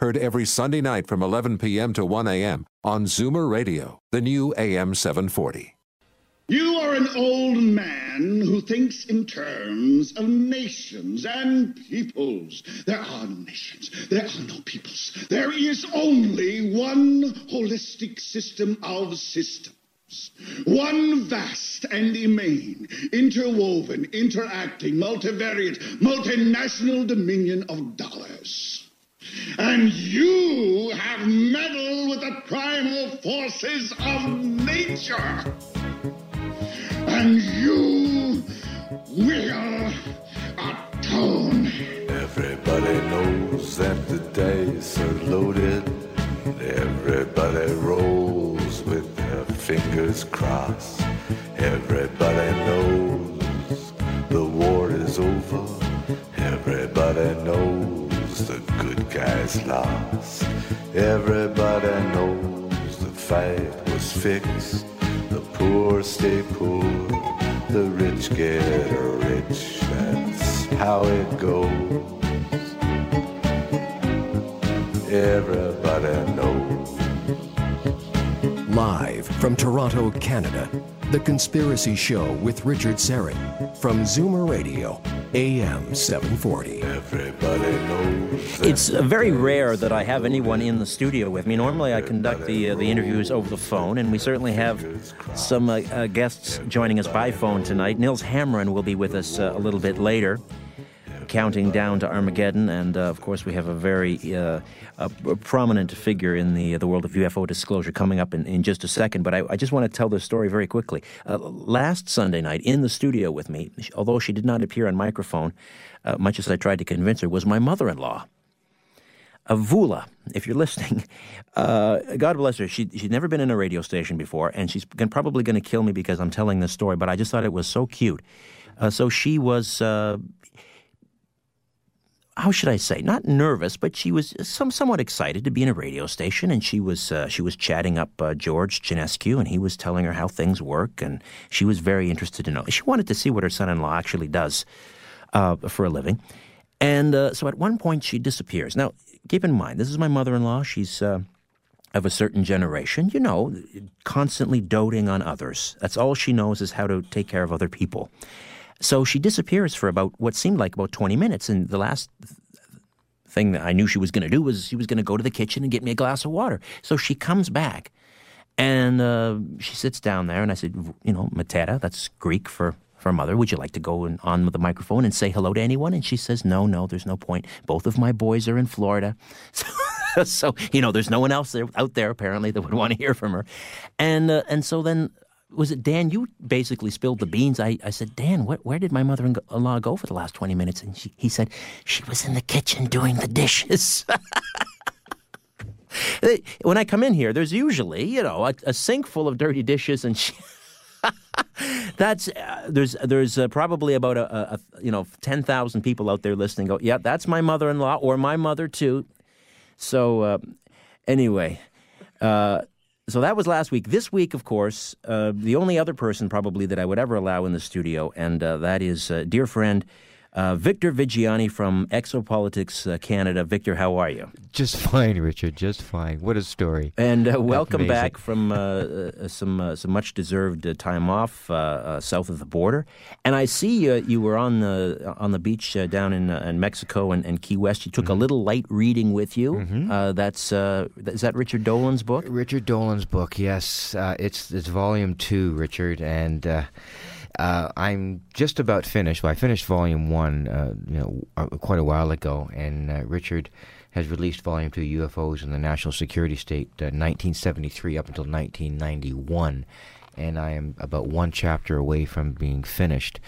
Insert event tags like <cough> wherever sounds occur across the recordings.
Heard every Sunday night from 11 p.m. to 1 a.m. on Zoomer Radio, the new AM 740. You are an old man who thinks in terms of nations and peoples. There are no nations. There are no peoples. There is only one holistic system of systems. One vast and immane, interwoven, interacting, multivariate, multinational dominion of dollars. And you have meddled with the primal forces of nature. And you will atone. Everybody knows that the dice are loaded. Everybody rolls with their fingers crossed. Everybody knows the war is over. Everybody knows the good guys lost. Everybody knows the fight was fixed. The poor stay poor. The rich get rich. That's how it goes. Everybody knows. Live from Toronto, Canada, The Conspiracy Show with Richard Syrett from Zoomer Radio, AM 740. Everybody knows. It's uh, very rare that I have anyone in the studio with me. Normally, I conduct the uh, the interviews over the phone, and we certainly have some uh, uh, guests joining us by phone tonight. Nils Hamren will be with us uh, a little bit later, counting down to Armageddon, and uh, of course, we have a very uh, a prominent figure in the the world of UFO disclosure coming up in, in just a second. But I, I just want to tell this story very quickly. Uh, last Sunday night, in the studio with me, although she did not appear on microphone, uh, much as I tried to convince her, was my mother-in-law. Avula, if you're listening, <laughs> uh, God bless her. She, she's never been in a radio station before, and she's gon- probably going to kill me because I'm telling this story, but I just thought it was so cute. Uh, so she was, uh, how should I say, not nervous, but she was some, somewhat excited to be in a radio station, and she was, uh, she was chatting up uh, George Chinescu, and he was telling her how things work, and she was very interested to know. She wanted to see what her son-in-law actually does uh, for a living. And uh, so at one point she disappears. Now, keep in mind, this is my mother in law. She's uh, of a certain generation, you know, constantly doting on others. That's all she knows is how to take care of other people. So she disappears for about what seemed like about 20 minutes. And the last thing that I knew she was going to do was she was going to go to the kitchen and get me a glass of water. So she comes back and uh, she sits down there, and I said, you know, Matera, that's Greek for, for mother. Would you like to go and, on with the microphone and say hello to anyone? And she says, no, no, there's no point. Both of my boys are in Florida. <laughs> So, so you know, there's no one else there, out there apparently that would want to hear from her. And, uh, and so then, was it Dan? You basically spilled the beans. I, I said, Dan, where, where did my mother in law go for the last 20 minutes? And she, he said, she was in the kitchen doing the dishes. <laughs> when I come in here, there's usually, you know, a, a sink full of dirty dishes, and she, <laughs> that's uh, there's there's uh, probably about a, a, you know ten thousand people out there listening. Go, yeah, that's my mother-in-law or my mother too. So uh, anyway. So that was last week. This week, of course, uh, the only other person probably that I would ever allow in the studio, and uh, that is uh, dear friend uh, Victor Viggiani from Exopolitics uh, Canada. Victor, how are you? Just fine, Richard. Just fine. What a story. And uh, welcome back from uh, uh, some uh, some much deserved uh, time off south of the border. And I see uh, you were on the on the beach uh, down in, uh, in Mexico and, and Key West. You took Mm-hmm. a little light reading with you. Uh, that's uh, is that Richard Dolan's book? Richard Dolan's book, yes, uh, it's it's volume two, Richard, and uh, uh, I'm just about finished. Well, I finished volume one, uh, you know, uh, quite a while ago, and uh, Richard has released volume two, UFOs in the National Security State, uh, 1973 up until 1991, and I am about one chapter away from being finished.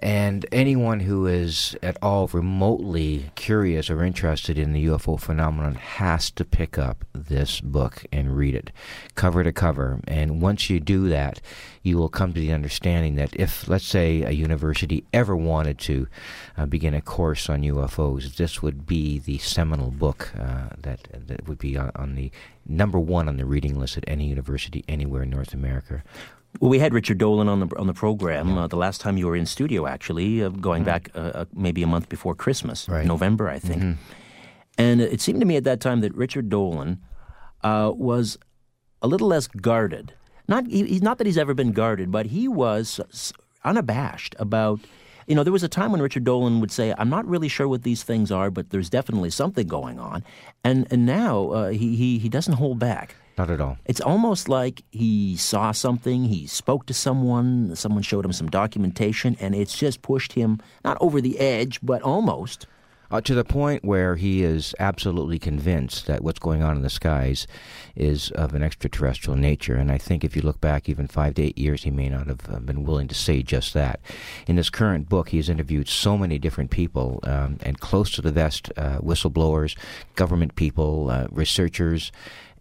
And anyone who is at all remotely curious or interested in the UFO phenomenon has to pick up this book and read it, cover to cover. And once you do that, you will come to the understanding that if, let's say, a university ever wanted to uh, begin a course on UFOs, this would be the seminal book uh, that that would be on, on the number one on the reading list at any university anywhere in North America. Well, we had Richard Dolan on the on the program uh, the last time you were in studio, actually, uh, going mm-hmm. back uh, uh, maybe a month before Christmas, right. November, I think. Mm-hmm. And it seemed to me at that time that Richard Dolan uh, was a little less guarded. Not he, not that he's ever been guarded, but he was unabashed about. You know, there was a time when Richard Dolan would say, "I'm not really sure what these things are, but there's definitely something going on," and and now uh, he, he he doesn't hold back. Not at all. It's almost like he saw something, he spoke to someone, someone showed him some documentation, and it's just pushed him not over the edge, but almost. Uh, to the point where he is absolutely convinced that what's going on in the skies is of an extraterrestrial nature. And I think if you look back even five to eight years, he may not have uh, been willing to say just that. In his current book, he has interviewed so many different people um, and close to the vest uh, whistleblowers, government people, uh, researchers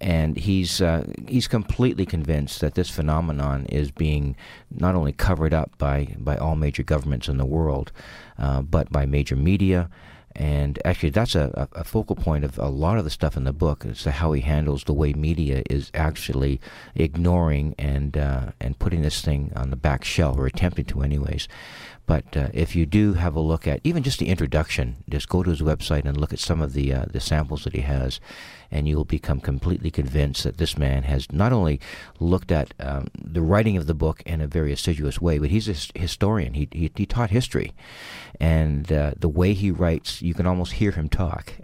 and he's uh, he's completely convinced that this phenomenon is being not only covered up by by all major governments in the world, uh, but by major media. And actually, that's a, a, focal point of a lot of the stuff in the book to how he handles the way media is actually ignoring and uh, and putting this thing on the back shelf or attempting to, anyways. But uh, if you do have a look at even just the introduction, just go to his website and look at some of the uh, the samples that he has, and you will become completely convinced that this man has not only looked at um, the writing of the book in a very assiduous way, but he's a historian. He he, he taught history, and uh, the way he writes, you can almost hear him talk. <laughs>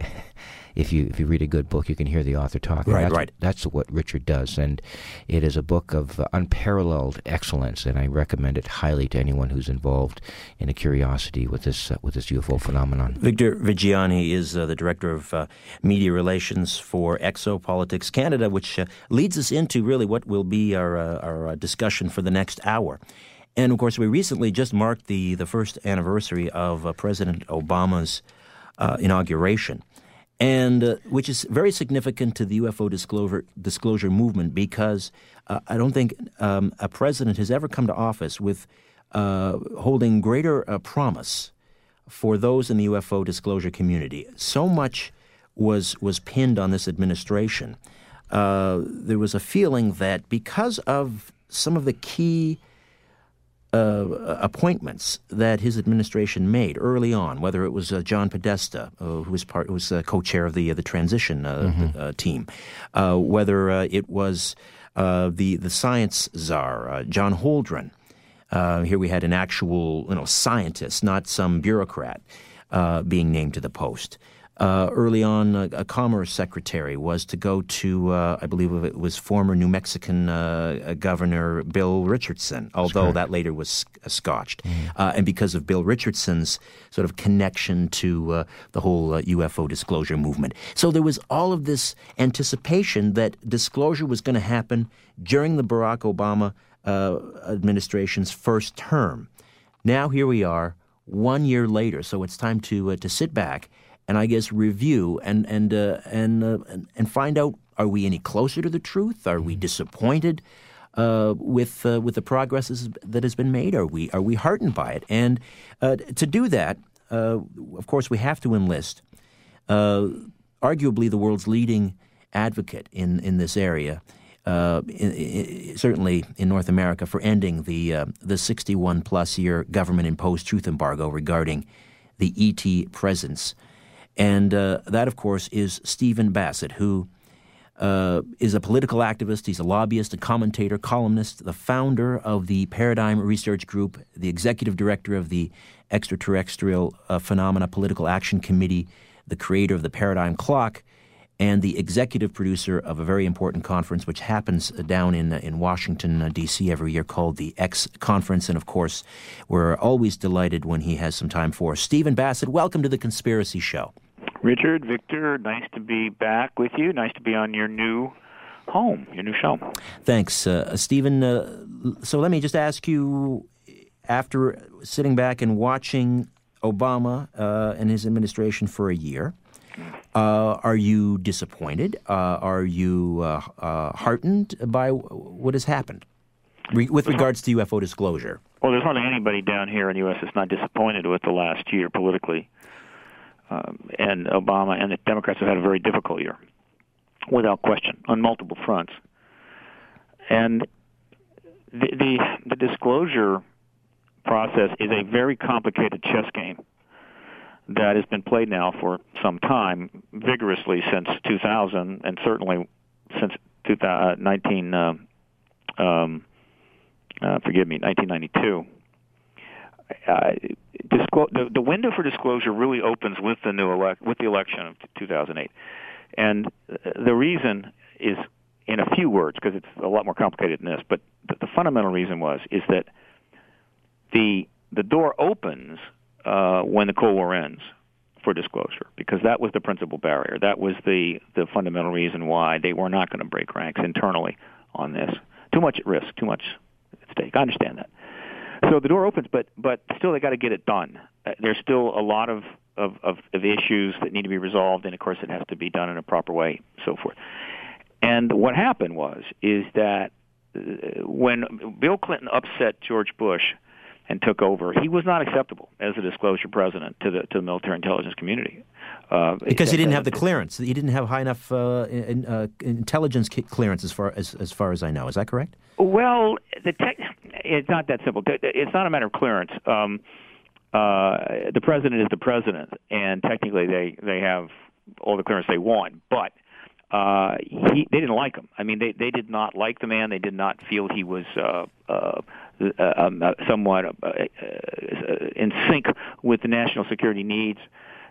if you if you read a good book, you can hear the author talk. Right, that's, right. That's what Richard does, and it is a book of uh, unparalleled excellence, and I recommend it highly to anyone who's involved in a curiosity with this uh, with this UFO phenomenon. Victor Viggiani is uh, the director of uh, media relations for Exopolitics Canada, which uh, leads us into really what will be our uh, our discussion for the next hour. And of course, we recently just marked the, the first anniversary of President Obama's inauguration and uh, which is very significant to the UFO disclosure disclosure movement because uh, I don't think um, a president has ever come to office with uh, holding greater uh, promise for those in the UFO disclosure community. So much was was pinned on this administration. Uh, there was a feeling that because of some of the key uh, appointments that his administration made early on, whether it was uh, John Podesta, uh, who was part, who was uh, co-chair of the uh, the transition uh, mm-hmm. team, whether it was the the science czar John Holdren. here we had an actual you know scientist, not some bureaucrat, being named to the post uh, early on, a, a, commerce secretary was to go to, uh, I believe it was former New Mexican uh, Governor Bill Richardson, although that later was scotched. Mm. and because of Bill Richardson's sort of connection to uh, the whole UFO uh, disclosure movement. So there was all of this anticipation that disclosure was going to happen during the Barack Obama administration's first term. Now here we are, one year later, so it's time to, to sit back and I guess review and and uh, and, uh, and find out are we any closer to the truth? Are we mm-hmm. disappointed uh, with uh, with the progress that has been made? Are we are we heartened by it? And uh, to do that, uh, of course, we have to enlist arguably the world's leading advocate in in this area. In, in, certainly in North America, for ending the the 61 plus year government imposed truth embargo regarding the ET presence and uh, that, of course, is Stephen Bassett, who uh, is a political activist. He's a lobbyist, a commentator, columnist, the founder of the Paradigm Research Group, the executive director of the Extraterrestrial uh, Phenomena Political Action Committee, the creator of the Paradigm Clock, and the executive producer of a very important conference which happens down in, in Washington, uh, D.C. every year called the X Conference. And of course, we're always delighted when he has some time for us. Stephen Bassett, welcome to the Conspiracy Show. Richard, Victor, nice to be back with you. Nice to be on your new home, your new show. Thanks, uh, Stephen. Uh, so let me just ask you after sitting back and watching Obama uh, and his administration for a year, uh, are you disappointed? Uh, are you uh, uh, heartened by what has happened Re- with regards to UFO disclosure? Well, there's hardly anybody down here in the U.S. that's not disappointed with the last year politically. Um, and Obama and the Democrats have had a very difficult year, without question, on multiple fronts. And the, the, the disclosure process is a very complicated chess game that has been played now for some time, vigorously since 2000, and certainly since 2019. Uh, um, uh, forgive me, 1992. Uh, disclo- the, the window for disclosure really opens with the new elect with the election of 2008, and the reason is in a few words because it's a lot more complicated than this. But the, the fundamental reason was is that the the door opens uh, when the Cold War ends for disclosure because that was the principal barrier. That was the the fundamental reason why they were not going to break ranks internally on this. Too much at risk, too much at stake. I understand that. So the door opens, but but still they got to get it done. Uh, there's still a lot of, of of of issues that need to be resolved, and of course it has to be done in a proper way, so forth. And what happened was is that uh, when Bill Clinton upset George Bush and took over, he was not acceptable as a disclosure president to the to the military intelligence community. Uh, because he didn't have the clearance. He didn't have high enough uh, in, uh, intelligence clearance, as far as as far as I know. Is that correct? Well, the tech, it's not that simple. It's not a matter of clearance. Um, uh, the president is the president, and technically they they have all the clearance they want, but uh, he, they didn't like him. I mean, they they did not like the man. They did not feel he was uh, uh, uh, um, uh, somewhat uh, uh, in sync with the national security needs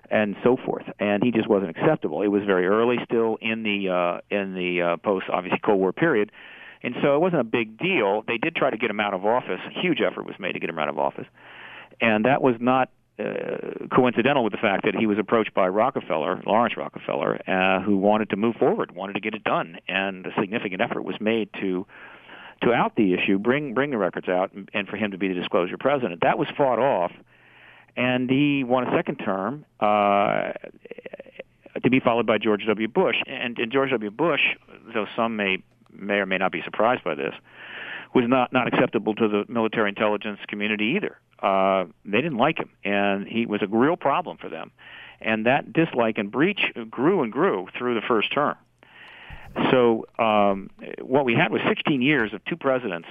and so forth. And he just wasn't acceptable. It was very early still in the uh, in the uh, post obviously Cold War period, and so it wasn't a big deal. They did try to get him out of office. A huge effort was made to get him out of office, and that was not uh, coincidental with the fact that he was approached by Rockefeller, Laurance Rockefeller, uh, who wanted to move forward, wanted to get it done, and a significant effort was made to to out the issue, bring bring the records out, and, and for him to be the disclosure president. That was fought off, and he won a second term. Uh, to be followed by George W. Bush, and, and George W. Bush, though some may may or may not be surprised by this, was not not acceptable to the military intelligence community either. Uh, they didn't like him, and he was a real problem for them. And that dislike and breach grew and grew through the first term. So um, what we had was 16 years of two presidents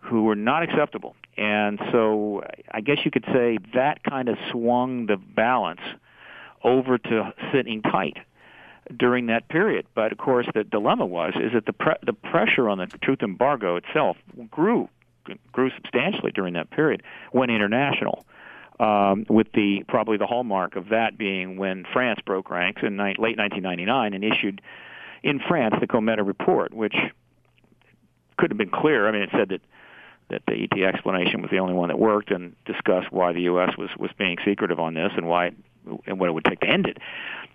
who were not acceptable, and so I guess you could say that kind of swung the balance over to sitting tight during that period. But of course, the dilemma was is that the pre- the pressure on the truth embargo itself grew grew substantially during that period. Went international. Um, with the probably the hallmark of that being when France broke ranks in ni- late 1999 and issued in France the Cometa report, which could have been clear. I mean, it said that that the ET explanation was the only one that worked, and discussed why the U.S. was was being secretive on this and why and what it would take to end it.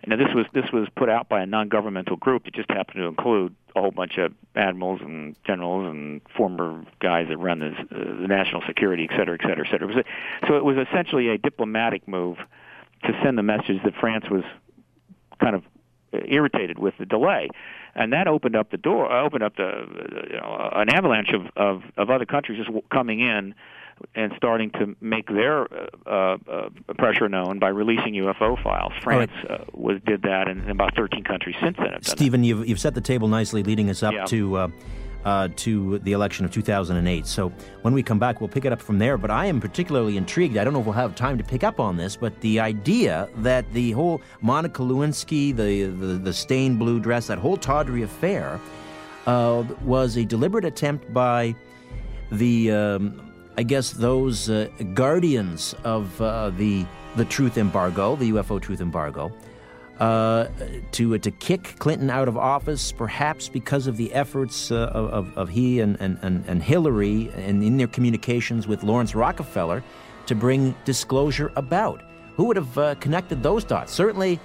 Now, this was this was put out by a non-governmental group that just happened to include a whole bunch of admirals and generals and former guys that run the, uh, the national security, et cetera, et cetera, et cetera. So it was essentially a diplomatic move to send the message that France was kind of irritated with the delay, and that opened up the door, opened up the you know, an avalanche of, of of other countries just coming in and starting to make their uh, uh, pressure known by releasing UFO files. France right. uh, was did that, and about 13 countries since then have done Stephen, you've you've set the table nicely, leading us up yeah. to. Uh, uh, to the election of 2008. So when we come back, we'll pick it up from there. But I am particularly intrigued. I don't know if we'll have time to pick up on this, but the idea that the whole Monica Lewinsky, the, the, the stained blue dress, that whole tawdry affair uh, was a deliberate attempt by the um, I guess those uh, guardians of uh, the the truth embargo, the UFO truth embargo, uh, to uh, to kick Clinton out of office, perhaps because of the efforts uh, of, of he and, and, and Hillary and in their communications with Laurance Rockefeller to bring disclosure about. Who would have uh, connected those dots? Certainly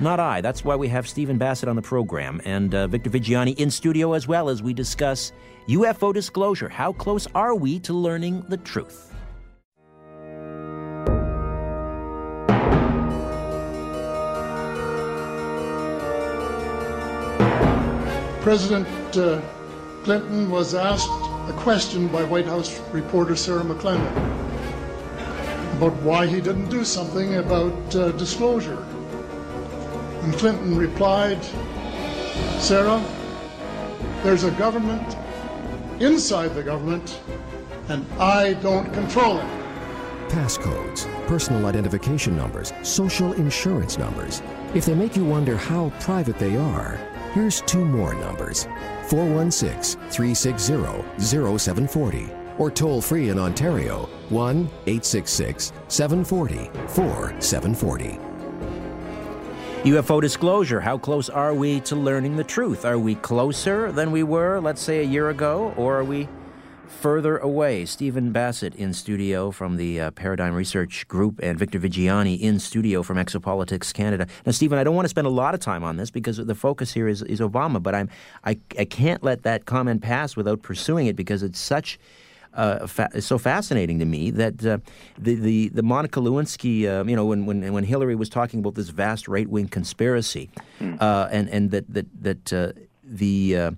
not I. That's why we have Stephen Bassett on the program and Victor Viggiani in studio as well as we discuss UFO disclosure How close are we to learning the truth? President uh, Clinton was asked a question by White House reporter Sarah McClendon about why he didn't do something about uh, disclosure. And Clinton replied, Sarah, there's a government inside the government, and I don't control it. Passcodes, personal identification numbers, social insurance numbers. If they make you wonder how private they are, here's two more numbers 416 360 0740 or toll free in Ontario 1 866 740 4740. UFO disclosure. How close are we to learning the truth? Are we closer than we were, let's say, a year ago, or are we further away? Stephen Bassett in studio from the uh, Paradigm Research Group and Victor Viggiani in studio from Exopolitics Canada. Now, Stephen, I don't want to spend a lot of time on this because the focus here is, is Obama, but I'm, I, I can't let that comment pass without pursuing it because it's such uh, fa- so fascinating to me that uh, the, the the Monica Lewinsky, uh, you know, when, when when Hillary was talking about this vast right wing conspiracy, mm. and and that that that uh, the uh,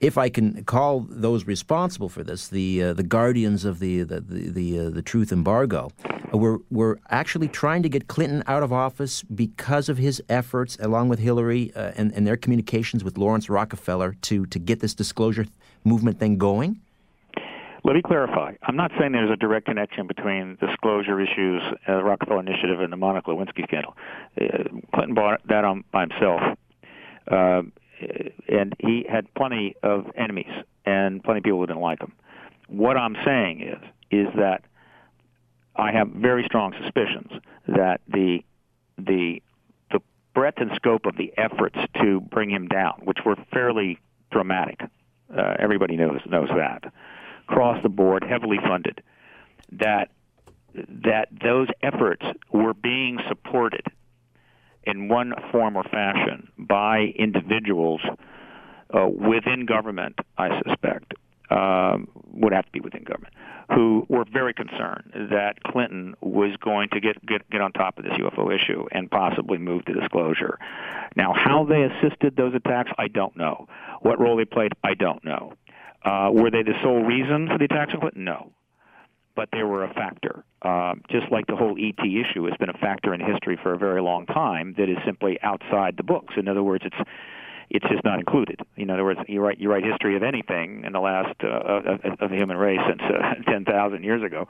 if I can call those responsible for this, the uh, the guardians of the the the the, uh, the truth embargo, uh, were were actually trying to get Clinton out of office because of his efforts, along with Hillary and and their communications with Laurance Rockefeller to to get this disclosure movement thing going. Let me clarify. I'm not saying there's a direct connection between disclosure issues, uh, the Rockefeller Initiative, and the Monica Lewinsky scandal. Uh, Clinton bought that on by himself, uh, and he had plenty of enemies and plenty of people who didn't like him. What I'm saying is, is that I have very strong suspicions that the the the breadth and scope of the efforts to bring him down, which were fairly dramatic, uh, everybody knows knows that across the board, heavily funded, that that those efforts were being supported in one form or fashion by individuals uh, within government, I suspect, um, would have to be within government, who were very concerned that Clinton was going to get, get get on top of this UFO issue and possibly move to disclosure. Now, how they assisted those attacks, I don't know. What role they played, I don't know. Uh, were they the sole reason for the attacks on? No. But they were a factor. Uh, just like the whole ET issue has been a factor in history for a very long time that is simply outside the books. In other words, it's it's just not included. In other words, you write you write history of anything in the last uh, of, of the human race since uh, <laughs> ten thousand years ago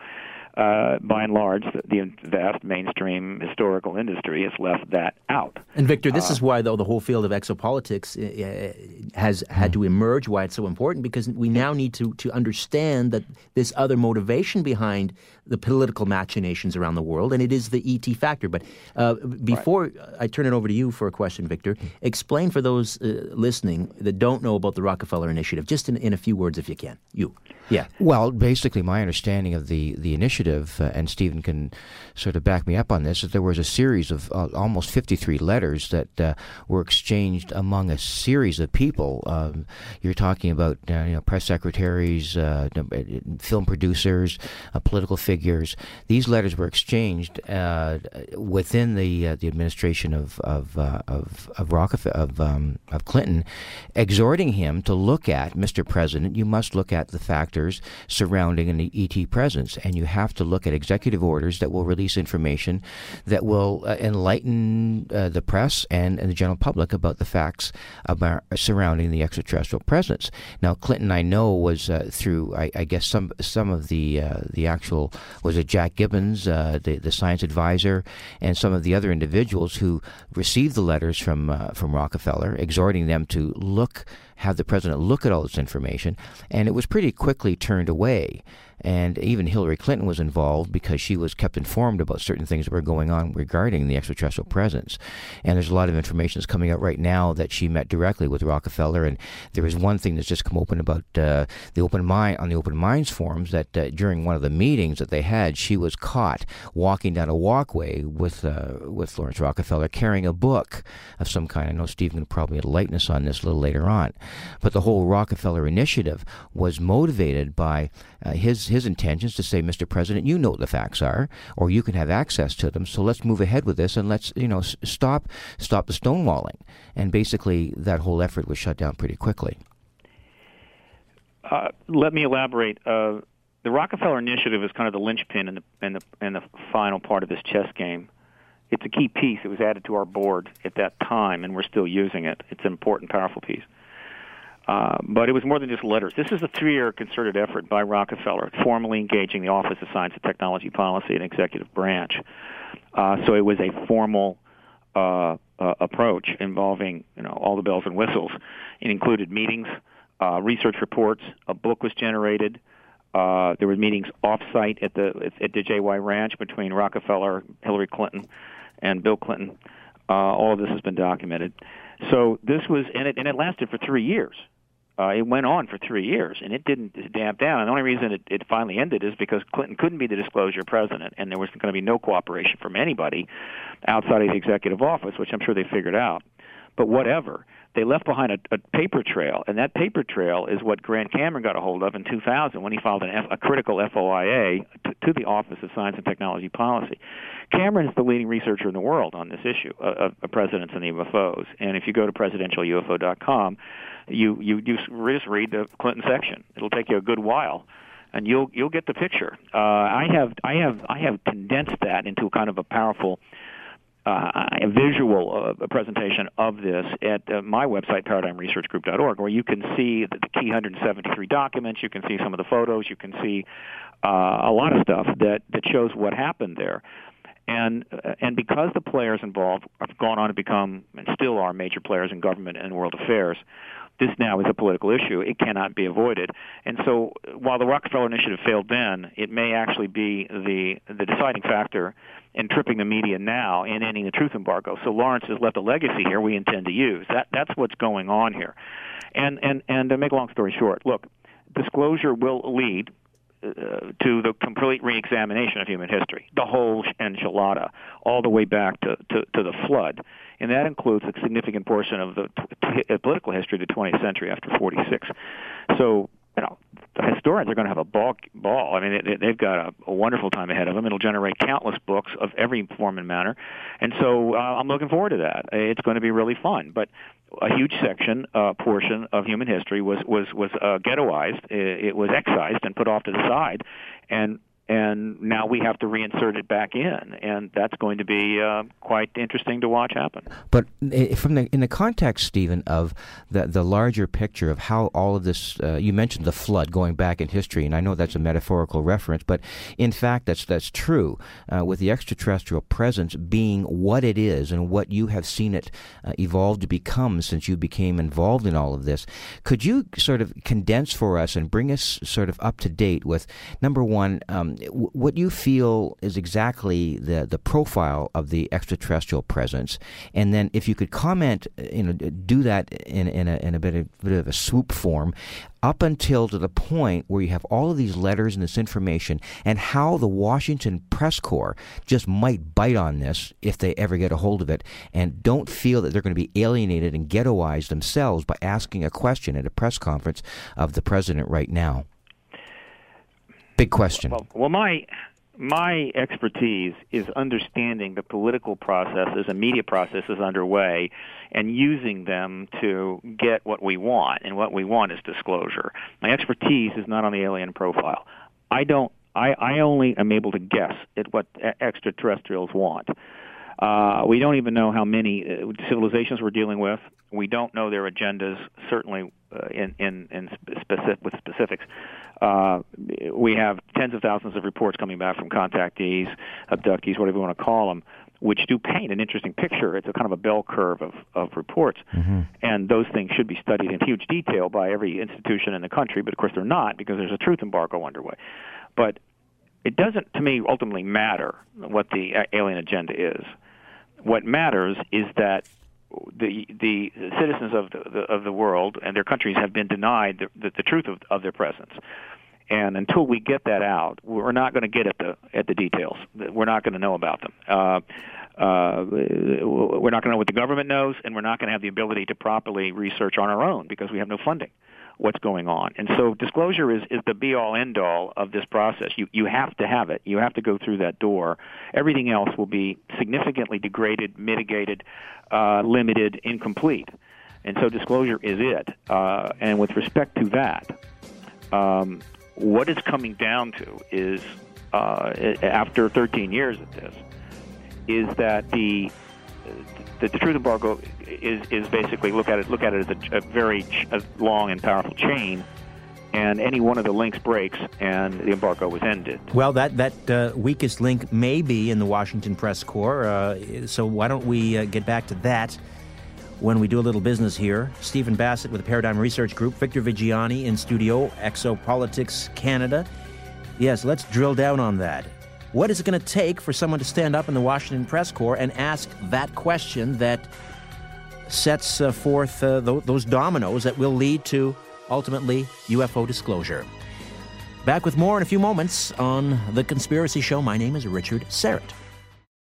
uh, by and large, the, the, vast mainstream historical industry has left that out. And Victor, this uh, is why, though, the whole field of exopolitics uh, has had to emerge. Why it's so important because we now need to to understand that this other motivation behind the political machinations around the world, and it is the ET factor. But uh, before right. I turn it over to you for a question, Victor, explain for those uh, listening that don't know about the Rockefeller Initiative, just in, in a few words, if you can. You. Yeah. Well, basically, my understanding of the the initiative, uh, and Stephen can sort of back me up on this, is there was a series of uh, almost 53 letters that uh, were exchanged among a series of people. Um, you're talking about uh, you know, press secretaries, uh, film producers, uh, political figures. These letters were exchanged within the the administration of of of, of Rockefeller of um, of Clinton, exhorting him to look at Mr. President. You must look at the fact factors surrounding an ET presence, and you have to look at executive orders that will release information that will uh, enlighten uh, the press and, and, the general public about the facts about, surrounding the extraterrestrial presence. Now, Clinton, I know, was uh, through, I, I, guess, some some of the uh, the actual was it Jack Gibbons, uh, the the science advisor, and some of the other individuals who received the letters from uh, from Rockefeller, exhorting them to look have the president look at all this information, and it was pretty quickly turned away. And even Hillary Clinton was involved because she was kept informed about certain things that were going on regarding the extraterrestrial presence. And there's a lot of information that's coming out right now that she met directly with Rockefeller. And there is one thing that's just come open about uh, the open mind on the Open Minds forums that uh, during one of the meetings that they had, she was caught walking down a walkway with uh, with Laurance Rockefeller carrying a book of some kind. I know Stephen can probably enlighten us on this a little later on, but the whole Rockefeller initiative was motivated by uh, his his intentions to say, Mr. President, you know what the facts are, or you can have access to them. So let's move ahead with this and let's you know stop stop the stonewalling. And basically, that whole effort was shut down pretty quickly. Uh, let me elaborate. Uh, the Rockefeller Initiative is kind of the linchpin in the in the in the final part of this chess game. It's a key piece. It was added to our board at that time, and we're still using it. It's an important, powerful piece. Uh, but it was more than just letters. This is a three-year concerted effort by Rockefeller, formally engaging the Office of Science and Technology Policy and Executive Branch. Uh, so it was a formal uh, uh, approach involving you know all the bells and whistles. It included meetings, uh, research reports. A book was generated. Uh, there were meetings off-site at the at the JY Ranch between Rockefeller, Hillary Clinton, and Bill Clinton. All of this has been documented. So this was, and it, and it lasted for three years. Uh, it went on for three years, and it didn't damp down. And the only reason it, it finally ended is because Clinton couldn't be the disclosure president, and there was going to be no cooperation from anybody outside of the executive office, which I'm sure they figured out. But whatever, they left behind a, a paper trail, and that paper trail is what Grant Cameron got a hold of in 2000 when he filed an F, a critical FOIA to, to the Office of Science and Technology Policy. Cameron is the leading researcher in the world on this issue of, of presidents and UFOs, and if you go to presidentialufo.com you you you just read the Clinton section. It'll take you a good while, and you'll you'll get the picture. Uh, I have I have I have condensed that into kind of a powerful. Uh, a visual presentation of this at uh, my website, paradigmresearchgroup.org, where you can see the, key 173 documents, you can see some of the photos, you can see uh, a lot of stuff that, that shows what happened there. And and because the players involved have gone on to become and still are major players in government and world affairs, this now is a political issue. It cannot be avoided. And so, while the Rockefeller Initiative failed then, it may actually be the the deciding factor in tripping the media now and ending the truth embargo. So Laurance has left a legacy here we intend to use. That that's what's going on here. And and and to make a long story short, look, disclosure will lead uh, to the complete reexamination of human history, the whole enchilada, all the way back to, to, to the flood. And that includes a significant portion of the t- t- political history of the 20th century after 46. So, you know, historians are going to have a ball. ball. I mean, they, they've got a, a wonderful time ahead of them. It'll generate countless books of every form and manner. And so uh, I'm looking forward to that. It's going to be really fun. But a huge section, uh, portion of human history was was was uh, ghettoized. It, it was excised and put off to the side, and and now we have to reinsert it back in, and that's going to be uh, quite interesting to watch happen. But from the in the context, Stephen, of the the larger picture of how all of this, uh, you mentioned the flood going back in history, and I know that's a metaphorical reference, but in fact, that's that's true. Uh, with the extraterrestrial presence being what it is and what you have seen it uh, evolve to become since you became involved in all of this, could you sort of condense for us and bring us sort of up to date with number one? Um, what you feel is exactly the the profile of the extraterrestrial presence, and then if you could comment, uh, you know, do that in in a, in a bit of, bit of a swoop form, up until to the point where you have all of these letters and this information, and how the Washington press corps just might bite on this if they ever get a hold of it, and don't feel that they're going to be alienated and ghettoized themselves by asking a question at a press conference of the president right now. Big question. Well, well, my my expertise is understanding the political processes and media processes underway and using them to get what we want and what we want is disclosure. My expertise is not on the alien profile. I don't i i only am able to guess at what extraterrestrials want uh, we don't even know how many uh, civilizations we're dealing with. We don't know their agendas, certainly uh, in, in, in specific, with specifics. Uh, we have tens of thousands of reports coming back from contactees, abductees, whatever you want to call them, which do paint an interesting picture. It's a kind of a bell curve of, of reports. Mm-hmm. And those things should be studied in huge detail by every institution in the country, but of course they're not because there's a truth embargo underway. But it doesn't, to me, ultimately matter what the alien agenda is. What matters is that the the citizens of the, the, of the world and their countries have been denied the, the, the truth of, of their presence. And until we get that out, we're not going to get at the at the details. We're not going to know about them. Uh, uh, we're not going to know what the government knows, and we're not going to have the ability to properly research on our own because we have no funding. What's going on. And so disclosure is, is the be all end all of this process. You you have to have it. You have to go through that door. Everything else will be significantly degraded, mitigated, uh, limited, incomplete. And so disclosure is it. Uh, and with respect to that, um, what it's coming down to is uh, after 13 years of this, is that the the, the truth embargo is is basically look at it look at it as a, a very ch- a long and powerful chain, and any one of the links breaks, and the embargo was ended. Well, that that uh, weakest link may be in the Washington press corps. Uh, so why don't we uh, get back to that? When we do a little business here, Stephen Bassett with the Paradigm Research Group, Victor Viggiani in studio, Exopolitics Canada. Yes, let's drill down on that. What is it going to take for someone to stand up in the Washington press corps and ask that question that sets uh, forth uh, th- those dominoes that will lead to ultimately UFO disclosure? Back with more in a few moments on The Conspiracy Show. My name is Richard Syrett.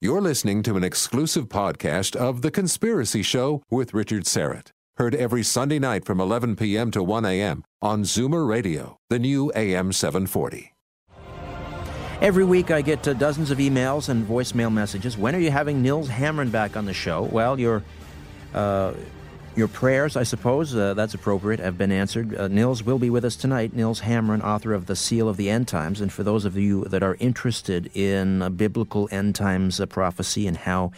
You're listening to an exclusive podcast of The Conspiracy Show with Richard Syrett. Heard every Sunday night from 11 p.m. to 1 a.m. on Zoomer Radio, the new AM 740. Every week I get uh, dozens of emails and voicemail messages. When are you having Nils Hamren back on the show? Well, your uh, your prayers, I suppose, uh, that's appropriate, have been answered. Uh, Nils will be with us tonight. Nils Hamren, author of The Seal of the End Times. And for those of you that are interested in uh, biblical end times uh, prophecy and how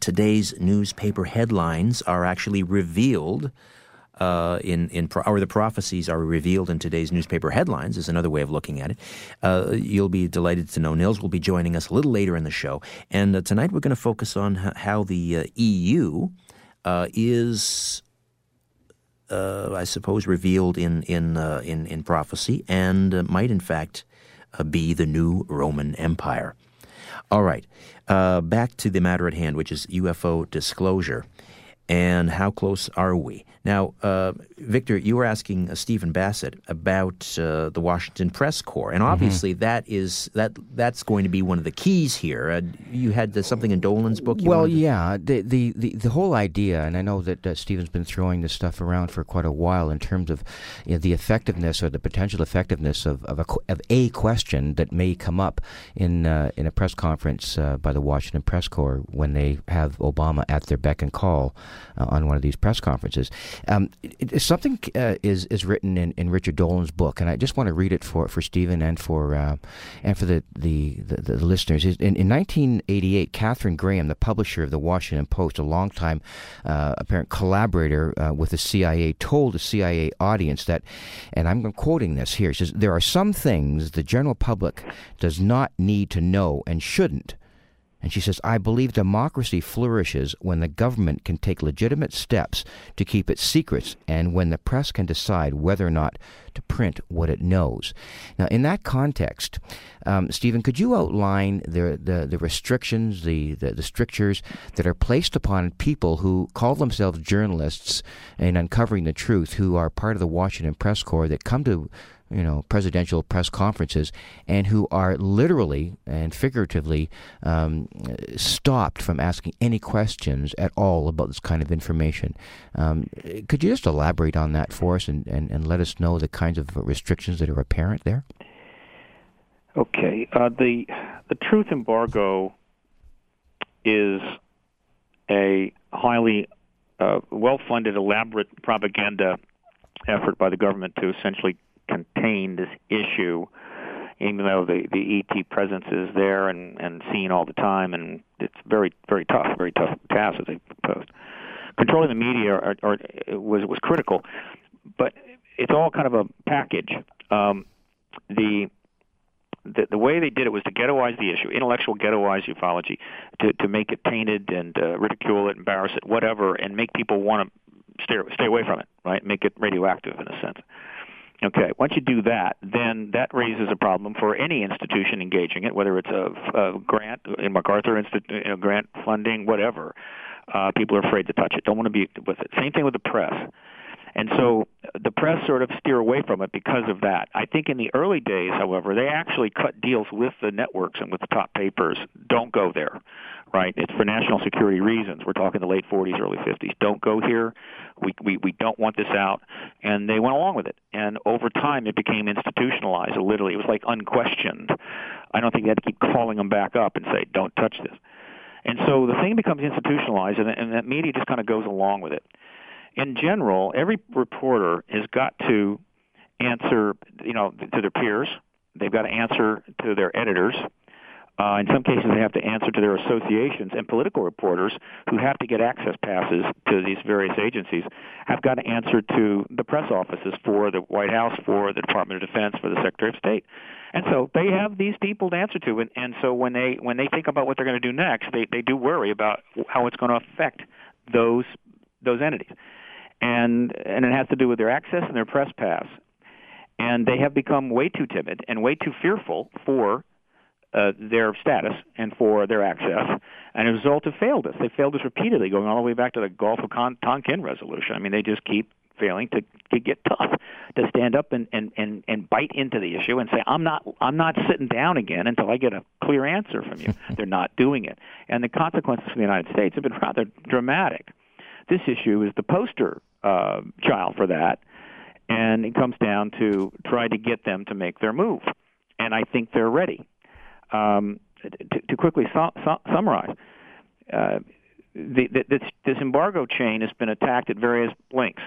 today's newspaper headlines are actually revealed uh, in in or the prophecies are revealed in today's newspaper headlines is another way of looking at it. Uh, you'll be delighted to know Nils will be joining us a little later in the show, and uh, tonight we're going to focus on how the uh, EU uh, is. Uh, I suppose revealed in in in, in prophecy, and might in fact be the new Roman Empire. All right, back to the matter at hand, which is UFO disclosure, and how close are we? Now, uh, Victor, you were asking uh, Stephen Bassett about uh, the Washington Press Corps, and mm-hmm. obviously mm-hmm. that is that that's going to be one of the keys here. Uh, you had something in Dolan's book. well, yeah, the, the, the the whole idea, and I know that uh, Stephen's been throwing this stuff around for quite a while in terms of you know, the effectiveness or the potential effectiveness of of a, of a question that may come up in uh, in a press conference by the Washington Press Corps when they have Obama at their beck and call on one of these press conferences. Um, it, something uh, is is written in, in Richard Dolan's book, and I just want to read it for, for Stephen and for uh, and for the the, the, the listeners. In, in 1988, Katharine Graham, the publisher of the Washington Post, a longtime uh, apparent collaborator uh, with the CIA, told the CIA audience that, and I'm quoting this here. Says there are some things the general public does not need to know and shouldn't and she says, I believe democracy flourishes when the government can take legitimate steps to keep its secrets and when the press can decide whether or not to print what it knows. Now, in that context, um, Stephen, could you outline the, the, the restrictions, the, the, the strictures that are placed upon people who call themselves journalists in uncovering the truth, who are part of the Washington Press Corps that come to you know, presidential press conferences, and who are literally and figuratively um, stopped from asking any questions at all about this kind of information. Um, could you just elaborate on that for us and, and, and let us know the kinds of restrictions that are apparent there? Okay. Uh, the the truth embargo is a highly uh, well-funded, elaborate propaganda effort by the government to essentially contain this issue, even though the the ET presence is there and and seen all the time, and it's very very tough, very tough task as they proposed. Controlling the media or, or, was was critical, but it's all kind of a package. Um, the the, the way they did it was to ghettoize the issue, intellectual ghettoize ufology, to to make it tainted and uh, ridicule it, embarrass it, whatever, and make people want to stay stay away from it, right? Make it radioactive in a sense. Okay, once you do that, then that raises a problem for any institution engaging it, whether it's a, a grant in MacArthur Institute, you know, grant funding, whatever. Uh, people are afraid to touch it, don't want to be with it. Same thing with the press. And so the press sort of steer away from it because of that. I think in the early days, however, they actually cut deals with the networks and with the top papers. Don't go there, right? It's for national security reasons. We're talking the late 40s, early 50s. Don't go here. We we we don't want this out, and they went along with it. And over time, it became institutionalized. Literally, it was like unquestioned. I don't think they had to keep calling them back up and say, "Don't touch this." And so the thing becomes institutionalized, and, and that media just kind of goes along with it. In general, every reporter has got to answer, you know, to their peers. They've got to answer to their editors. Uh, in some cases, they have to answer to their associations, and political reporters who have to get access passes to these various agencies have got to answer to the press offices for the White House, for the Department of Defense, for the Secretary of State. And so they have these people to answer to, and, and so when they when they think about what they're going to do next, they they do worry about how it's going to affect those those entities, and and it has to do with their access and their press pass, and they have become way too timid and way too fearful for uh, their status and for their access, and as a result have failed us. They failed us repeatedly, going all the way back to the Gulf of Con- Tonkin resolution. I mean, they just keep failing to, to get tough, to stand up and, and, and, and bite into the issue and say, I'm not I'm not sitting down again until I get a clear answer from you. <laughs> They're not doing it. And the consequences for the United States have been <laughs> rather dramatic. This issue is the poster uh, child for that, and it comes down to try to get them to make their move. And I think they're ready. Um, to, to quickly su- su- summarize, uh, the, the, this, this embargo chain has been attacked at various links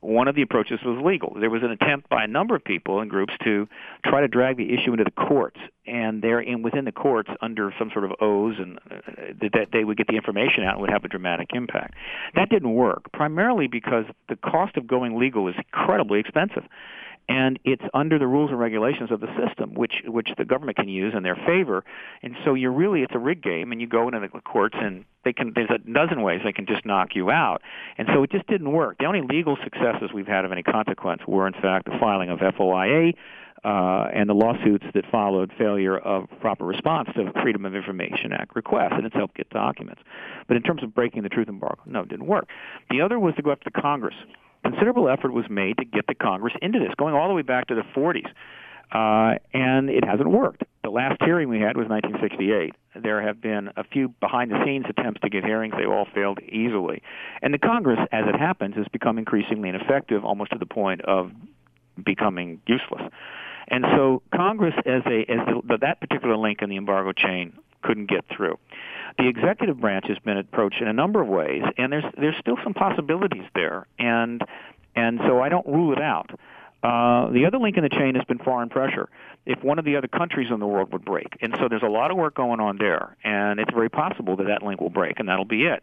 one of the approaches was legal. There was an attempt by a number of people and groups to try to drag the issue into the courts, and they're in within the courts under some sort of oaths, and uh, that they would get the information out and would have a dramatic impact. That didn't work, primarily because the cost of going legal is incredibly expensive and it's under the rules and regulations of the system, which which the government can use in their favor. And so you're really it's a rig game, and you go into the courts, and they can there's a dozen ways they can just knock you out. And so it just didn't work. The only legal successes we've had of any consequence were, in fact, the filing of FOIA. Uh, and the lawsuits that followed failure of proper response to Freedom of Information Act requests, and it's helped get documents. But in terms of breaking the truth embargo, no, it didn't work. The other was to go after the Congress considerable effort was made to get the Congress into this, going all the way back to the 40s. Uh, and it hasn't worked. The last hearing we had was 1968. There have been a few behind the scenes attempts to get hearings. They all failed easily. And the Congress, as it happens, has become increasingly ineffective, almost to the point of becoming useless. And so Congress, as a as the, that particular link in the embargo chain, couldn't get through. The executive branch has been approached in a number of ways, and there's there's still some possibilities there, and and so I don't rule it out. Uh, the other link in the chain has been foreign pressure. If one of the other countries in the world would break, and so there's a lot of work going on there, and it's very possible that that link will break, and that'll be it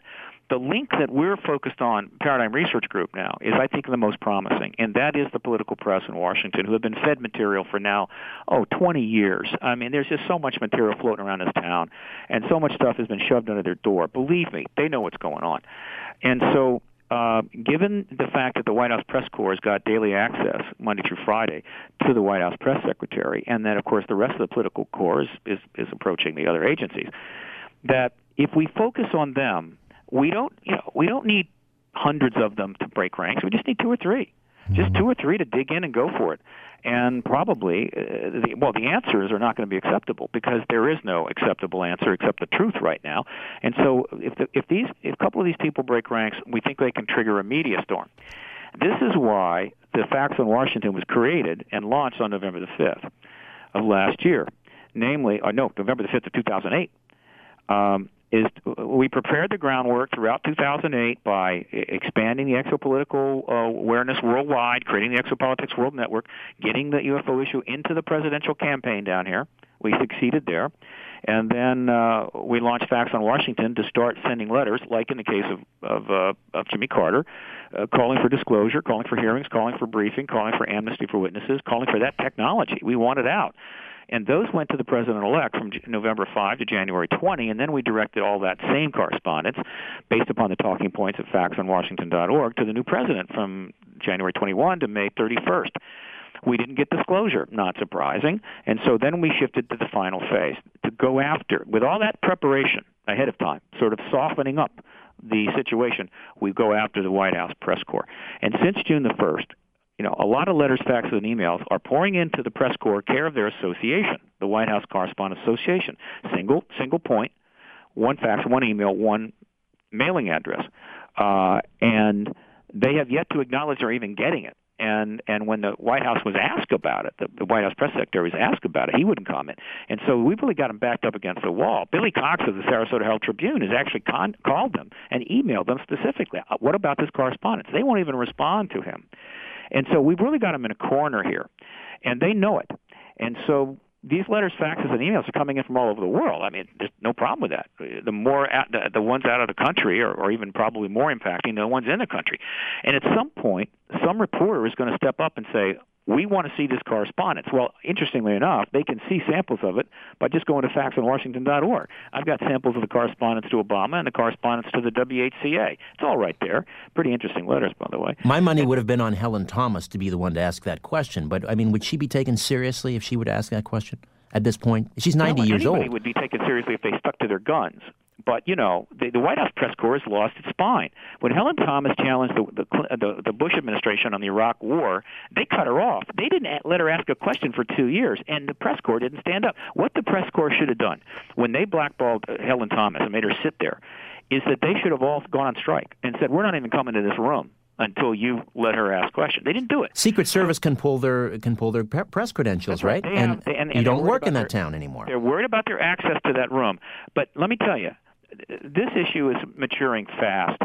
the link that we're focused on, Paradigm Research Group now, is I think the most promising, and that is the political press in Washington, who have been fed material for now, oh, 20 years. I mean, there's just so much material floating around this town, and so much stuff has been shoved under their door. Believe me, they know what's going on. And so uh, given the fact that the White House press corps has got daily access Monday through Friday to the White House press secretary, and then of course the rest of the political corps is, is, is approaching the other agencies, that if we focus on them we don't you know we don't need hundreds of them to break ranks. We just need two or three, just two or three to dig in and go for it. And probably, uh, the, well, the answers are not going to be acceptable because there is no acceptable answer except the truth right now. And so, if the, if these if a couple of these people break ranks, we think they can trigger a media storm. This is why the Fax on Washington was created and launched on November the 5th of last year, namely, or uh, no, November the 5th of 2008. Um, is we prepared the groundwork throughout 2008 by expanding the exopolitical uh, awareness worldwide, creating the Exopolitics World Network, getting the UFO issue into the presidential campaign down here. We succeeded there. And then uh, we launched Fax on Washington to start sending letters, like in the case of of, uh, of Jimmy Carter, uh, calling for disclosure, calling for hearings, calling for briefing, calling for amnesty for witnesses, calling for that technology. We want it out. And those went to the president-elect from November 5 to January 20, and then we directed all that same correspondence, based upon the talking points of faxonwashington.org, to the new president from January 21 to May 31st. We didn't get disclosure, not surprising, and so then we shifted to the final phase to go after, with all that preparation ahead of time, sort of softening up the situation, we go after the White House press corps. And since June the 1st, you know, a lot of letters, faxes, and emails are pouring into the press corps care of their association, the White House Correspondents Association. Single, single point, one fax, one email, one mailing address, uh, and they have yet to acknowledge they're even getting it. And and when the White House was asked about it, the, the White House press secretary was asked about it, he wouldn't comment. And so we've really got him backed up against the wall. Billy Cox of the Sarasota Herald Tribune has actually con- called them and emailed them specifically. Uh, what about this correspondence? They won't even respond to him. And so we've really got them in a corner here, and they know it. And so these letters, faxes, and emails are coming in from all over the world. I mean, there's no problem with that. The more at, the, the ones out of the country, or, or even probably more impacting, the ones in the country. And at some point, some reporter is going to step up and say, we want to see this correspondence. Well, interestingly enough, they can see samples of it by just going to faxonwashington.org. I've got samples of the correspondence to Obama and the correspondence to the WHCA. It's all right there. Pretty interesting letters, by the way. My money would have been on Helen Thomas to be the one to ask that question, but I mean, would she be taken seriously if she would ask that question at this point? She's 90 well, years anybody old. would be taken seriously if they stuck to their guns. But you know, the, the White House press corps has lost its spine. When Helen Thomas challenged the, the the the Bush administration on the Iraq War, they cut her off. They didn't let her ask a question for two years, and the press corps didn't stand up. What the press corps should have done when they blackballed uh, Helen Thomas and made her sit there, is that they should have all gone on strike and said, "We're not even coming to this room." until you let her ask questions. They didn't do it. Secret Service can pull their can pull their press credentials, right? And, they, and, and you don't work in their, that town anymore. They're worried about their access to that room. But let me tell you, this issue is maturing fast.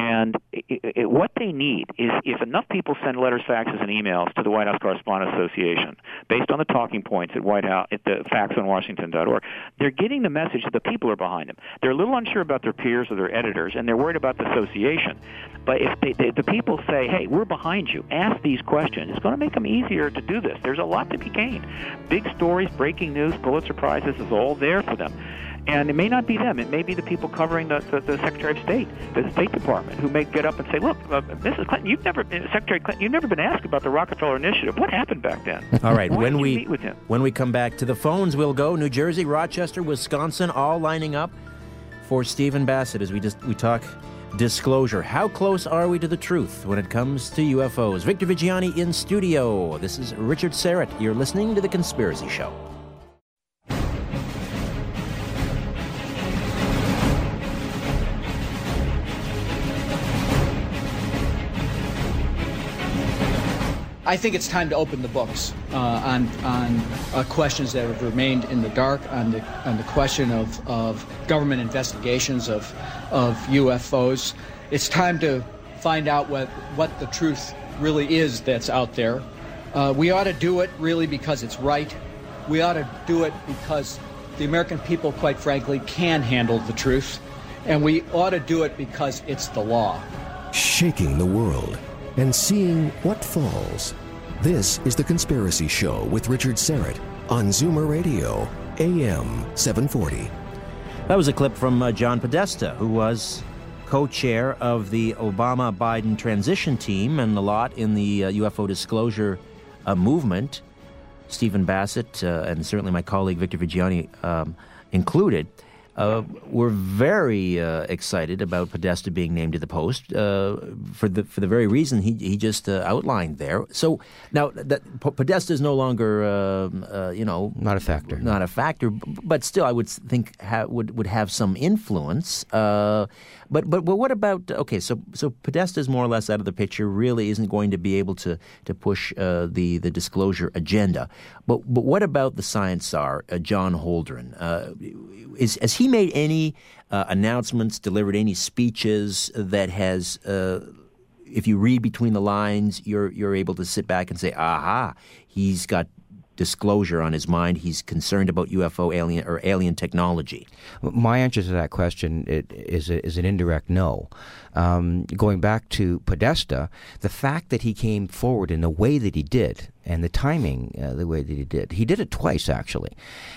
And it, it, what they need is if enough people send letters, faxes, and emails to the White House Correspondents Association based on the talking points at White House at the faxonwashington.org, they're getting the message that the people are behind them. They're a little unsure about their peers or their editors, and they're worried about the association. But if they, they, the people say, "Hey, we're behind you. Ask these questions," it's going to make them easier to do this. There's a lot to be gained. Big stories, breaking news, Pulitzer prizes is all there for them. And it may not be them. It may be the people covering the, the, the Secretary of State, the State Department, who may get up and say, "Look, uh, Mrs. Clinton, you've never, Secretary Clinton, you've never been asked about the Rockefeller Initiative. What happened back then?" <laughs> All right. Why when we meet with him? when we come back to the phones, we'll go New Jersey, Rochester, Wisconsin, all lining up for Stephen Bassett as we just we talk disclosure. How close are we to the truth when it comes to UFOs? Victor Viggiani in studio. This is Richard Syrett. You're listening to the Conspiracy Show. I think it's time to open the books uh, on on uh, questions that have remained in the dark on the on the question of, of government investigations of of UFOs. It's time to find out what what the truth really is that's out there. Uh, we ought to do it really because it's right. We ought to do it because the American people, quite frankly, can handle the truth, and we ought to do it because it's the law. Shaking the world and seeing what falls. This is The Conspiracy Show with Richard Syrett on Zoomer Radio, AM 740. That was a clip from uh, John Podesta, who was co chair of the Obama Biden transition team and a lot in the uh, UFO disclosure uh, movement. Stephen Bassett, uh, and certainly my colleague Victor Viggiani um, included. Uh, we're very uh, excited about Podesta being named to the post uh, for the for the very reason he he just uh, outlined there. So now that Podesta is no longer um, uh, you know not a factor, not a factor, but still I would think ha- would would have some influence. Uh, but but but what about okay? So so Podesta is more or less out of the picture. Really isn't going to be able to to push the the disclosure agenda. But but what about the science czar John Holdren? is has he made any uh, announcements, delivered any speeches that has, uh, if you read between the lines, you're you're able to sit back and say, "Aha, he's got." Disclosure on his mind. He's concerned about UFO alien or alien technology. My answer to that question is a, is an indirect no. Um, going back to Podesta, the fact that he came forward in the way that he did, and the timing, uh, the way that he did. He did it twice actually,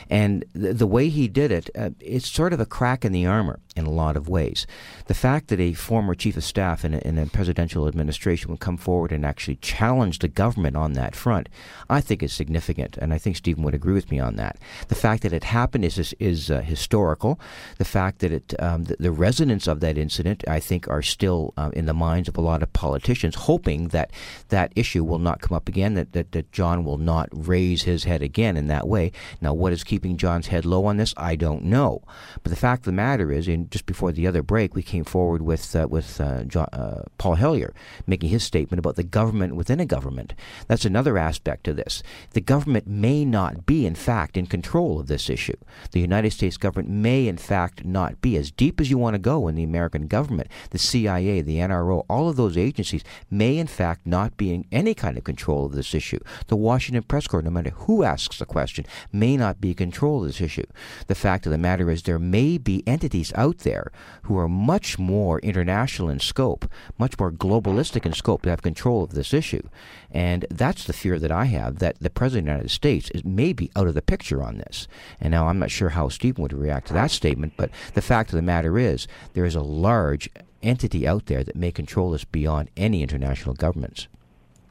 and the, way he did it, uh, it's sort of a crack in the armor in a lot of ways. The fact that a former chief of staff in a, in a presidential administration would come forward and actually challenge the government on that front, I think is significant, and I think Stephen would agree with me on that. The fact that it happened is is, is uh, historical. The fact that it um, the, the, resonance of that incident, I think, are still uh, in the minds of a lot of politicians, hoping that that issue will not come up again, that, that that John will not raise his head again in that way. Now, what is keeping John's head low on this? I don't know. But the fact of the matter is, in just before the other break, we came forward with uh, with uh, John, uh, Paul Hellyer making his statement about the government within a government. That's another aspect to this. The government may not be, in fact, in control of this issue. The United States government may, in fact, not be as deep as you want to go in the American government. The CIA, the NRO, all of those agencies may, in fact, not be in any kind of control of this issue. The Washington Press Corps, no matter who asks the question, may not be in control of this issue. The fact of the matter is, there may be entities out there who are much more international in scope, much more globalistic in scope, to have control of this issue. And that's the fear that I have that the President of the United States is maybe out of the picture on this. And now I'm not sure how Stephen would react to that statement, but the fact of the matter is there is a large entity out there that may control this beyond any international governments.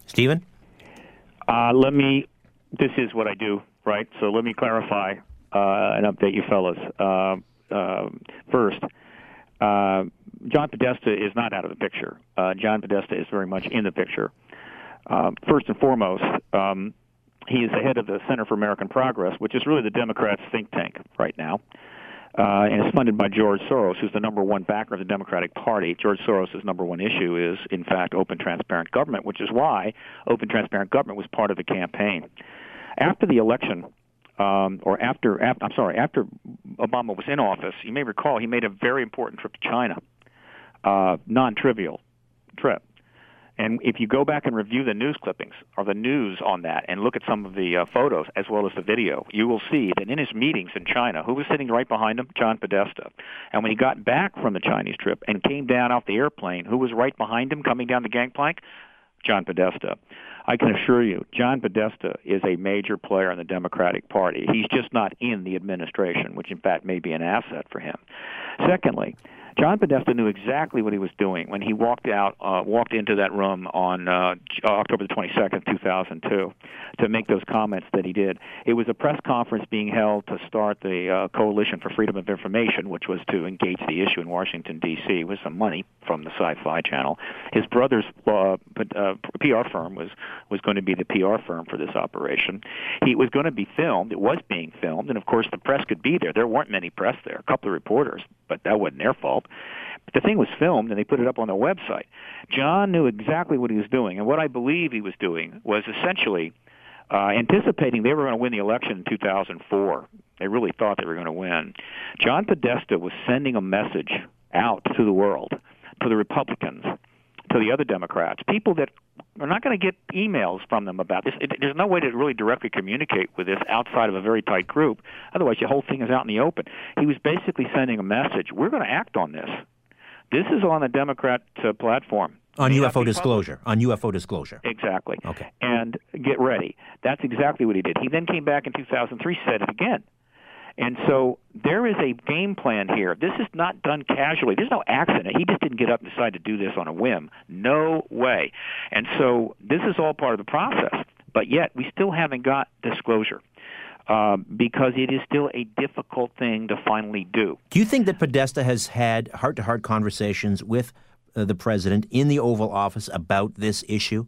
Stephen? Uh, let me, this is what I do, right? So let me clarify uh, and update you fellas. Uh, uh, first, uh, John Podesta is not out of the picture. Uh, John Podesta is very much in the picture. Uh, first and foremost, um, he is the head of the Center for American Progress, which is really the Democrats' think tank right now. Uh, and it's funded by George Soros, who's the number one backer of the Democratic Party. George Soros' number one issue is, in fact, open, transparent government, which is why open, transparent government was part of the campaign. After the election, um, or after, after, I'm sorry, after Obama was in office, you may recall he made a very important trip to China, uh, non-trivial trip. And if you go back and review the news clippings or the news on that and look at some of the uh, photos as well as the video, you will see that in his meetings in China, who was sitting right behind him? John Podesta. And when he got back from the Chinese trip and came down off the airplane, who was right behind him coming down the gangplank? John Podesta. I can assure you, John Podesta is a major player in the Democratic Party. He's just not in the administration, which in fact may be an asset for him. Secondly, John Podesta knew exactly what he was doing when he walked out, uh, walked into that room on uh, October the 22nd, 2002, to make those comments that he did. It was a press conference being held to start the uh, Coalition for Freedom of Information, which was to engage the issue in Washington D.C. with some money from the Sci-Fi Channel. His brother's uh, uh, PR firm was was going to be the PR firm for this operation. He was going to be filmed. It was being filmed, and of course the press could be there. There weren't many press there, a couple of reporters, but that wasn't their fault. But the thing was filmed and they put it up on their website. John knew exactly what he was doing, and what I believe he was doing was essentially uh, anticipating they were going to win the election in 2004. They really thought they were going to win. John Podesta was sending a message out to the world, to the Republicans, to the other Democrats, people that are not going to get emails from them about this. It, there's no way to really directly communicate with this outside of a very tight group. Otherwise, the whole thing is out in the open. He was basically sending a message: We're going to act on this. This is on the Democrat uh, platform. On UFO disclosure. On UFO disclosure. Exactly. Okay. And get ready. That's exactly what he did. He then came back in 2003, said it again. And so there is a game plan here. This is not done casually. There's no accident. He just didn't get up and decide to do this on a whim. No way. And so this is all part of the process. But yet we still haven't got disclosure. Uh, because it is still a difficult thing to finally do. Do you think that Podesta has had heart to heart conversations with uh, the president in the Oval Office about this issue?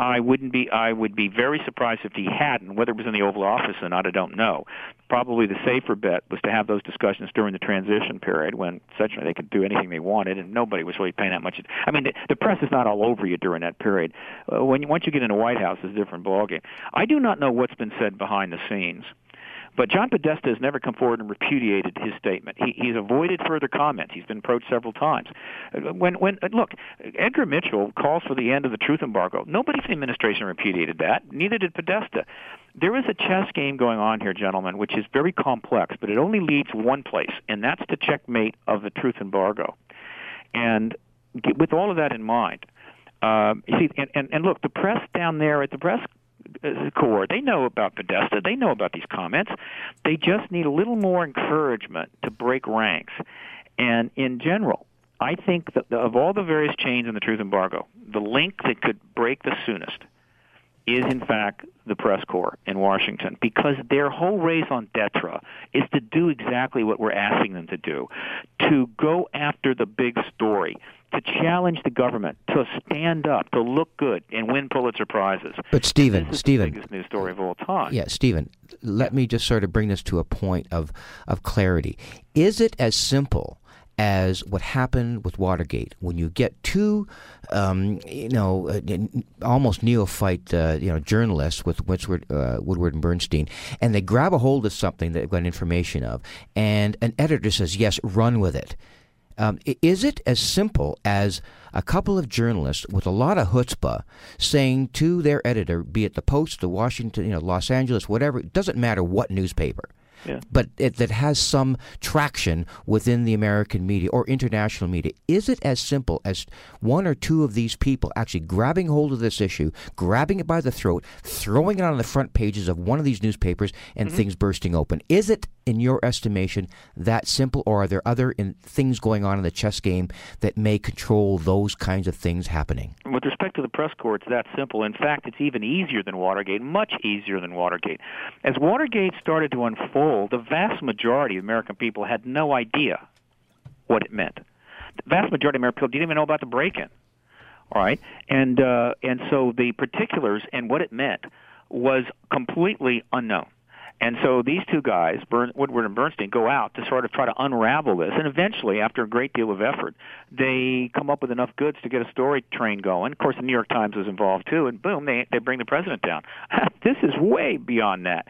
I wouldn't be. I would be very surprised if he hadn't. Whether it was in the Oval Office or not, I don't know. Probably the safer bet was to have those discussions during the transition period, when essentially they could do anything they wanted, and nobody was really paying that much. I mean, the, the press is not all over you during that period. Uh, when once you get in the White House, it's a different ballgame. I do not know what's been said behind the scenes. But John Podesta has never come forward and repudiated his statement. He, he's avoided further comments. He's been approached several times. When, when look, Edgar Mitchell calls for the end of the truth embargo. Nobody from the administration repudiated that. Neither did Podesta. There is a chess game going on here, gentlemen, which is very complex, but it only leads one place, and that's the checkmate of the truth embargo. And with all of that in mind, uh, you see, and, and, and look, the press down there at the press Corps. They know about Podesta. They know about these comments. They just need a little more encouragement to break ranks. And in general, I think that of all the various chains in the truth embargo, the link that could break the soonest is in fact the press corps in Washington because their whole raison d'etre is to do exactly what we're asking them to do, to go after the big story, to challenge the government, to stand up, to look good and win Pulitzer prizes. But Stephen, this is Stephen, the biggest news story of all time. Yeah, Stephen, let me just sort of bring this to a point of of clarity. Is it as simple as what happened with Watergate, when you get two, um, you know, uh, almost neophyte, uh, you know, journalists with Woodward, uh, Woodward and Bernstein, and they grab a hold of something that they've got information of, and an editor says, "Yes, run with it." Um, is it as simple as a couple of journalists with a lot of chutzpah saying to their editor, be it the Post, the Washington, you know, Los Angeles, whatever, it doesn't matter what newspaper, Yeah. but it, that has some traction within the American media or international media. Is it as simple as one or two of these people actually grabbing hold of this issue, grabbing it by the throat, throwing it on the front pages of one of these newspapers, and things bursting open? Is it, in your estimation, that simple, or are there other in, things going on in the chess game that may control those kinds of things happening? With respect to the press corps, it's that simple. In fact, it's even easier than Watergate, much easier than Watergate. As Watergate started to unfold, the vast majority of American people had no idea what it meant. The vast majority of American people didn't even know about the break-in. All right, and uh, and so the particulars and what it meant was completely unknown. And so these two guys, Bern, Woodward and Bernstein, go out to sort of try to unravel this. And eventually, after a great deal of effort, they come up with enough goods to get a story train going. Of course, the New York Times was involved too, and boom, they they bring the president down. <laughs> this is way beyond that.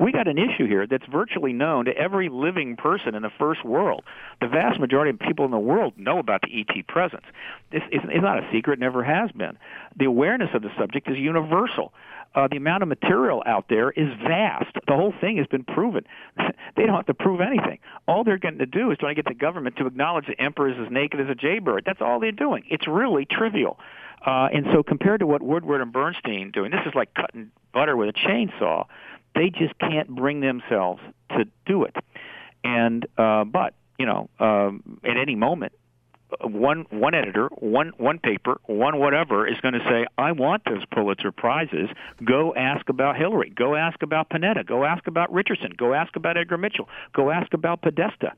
We got an issue here that's virtually known to every living person in the first world. The vast majority of people in the world know about the ET presence. This is, not a secret; never has been. The awareness of the subject is universal uh, the amount of material out there is vast. The whole thing has been proven. <laughs> they don't have to prove anything. All they're going to do is trying to get the government to acknowledge the emperor is as naked as a jaybird. That's all they're doing. It's really trivial. Uh, and so compared to what Woodward and Bernstein doing, this is like cutting butter with a chainsaw. They just can't bring themselves to do it. And uh, but you know, um, at any moment, one one editor, one one paper, one whatever is going to say, "I want those Pulitzer prizes." Go ask about Hillary. Go ask about Panetta. Go ask about Richardson. Go ask about Edgar Mitchell. Go ask about Podesta.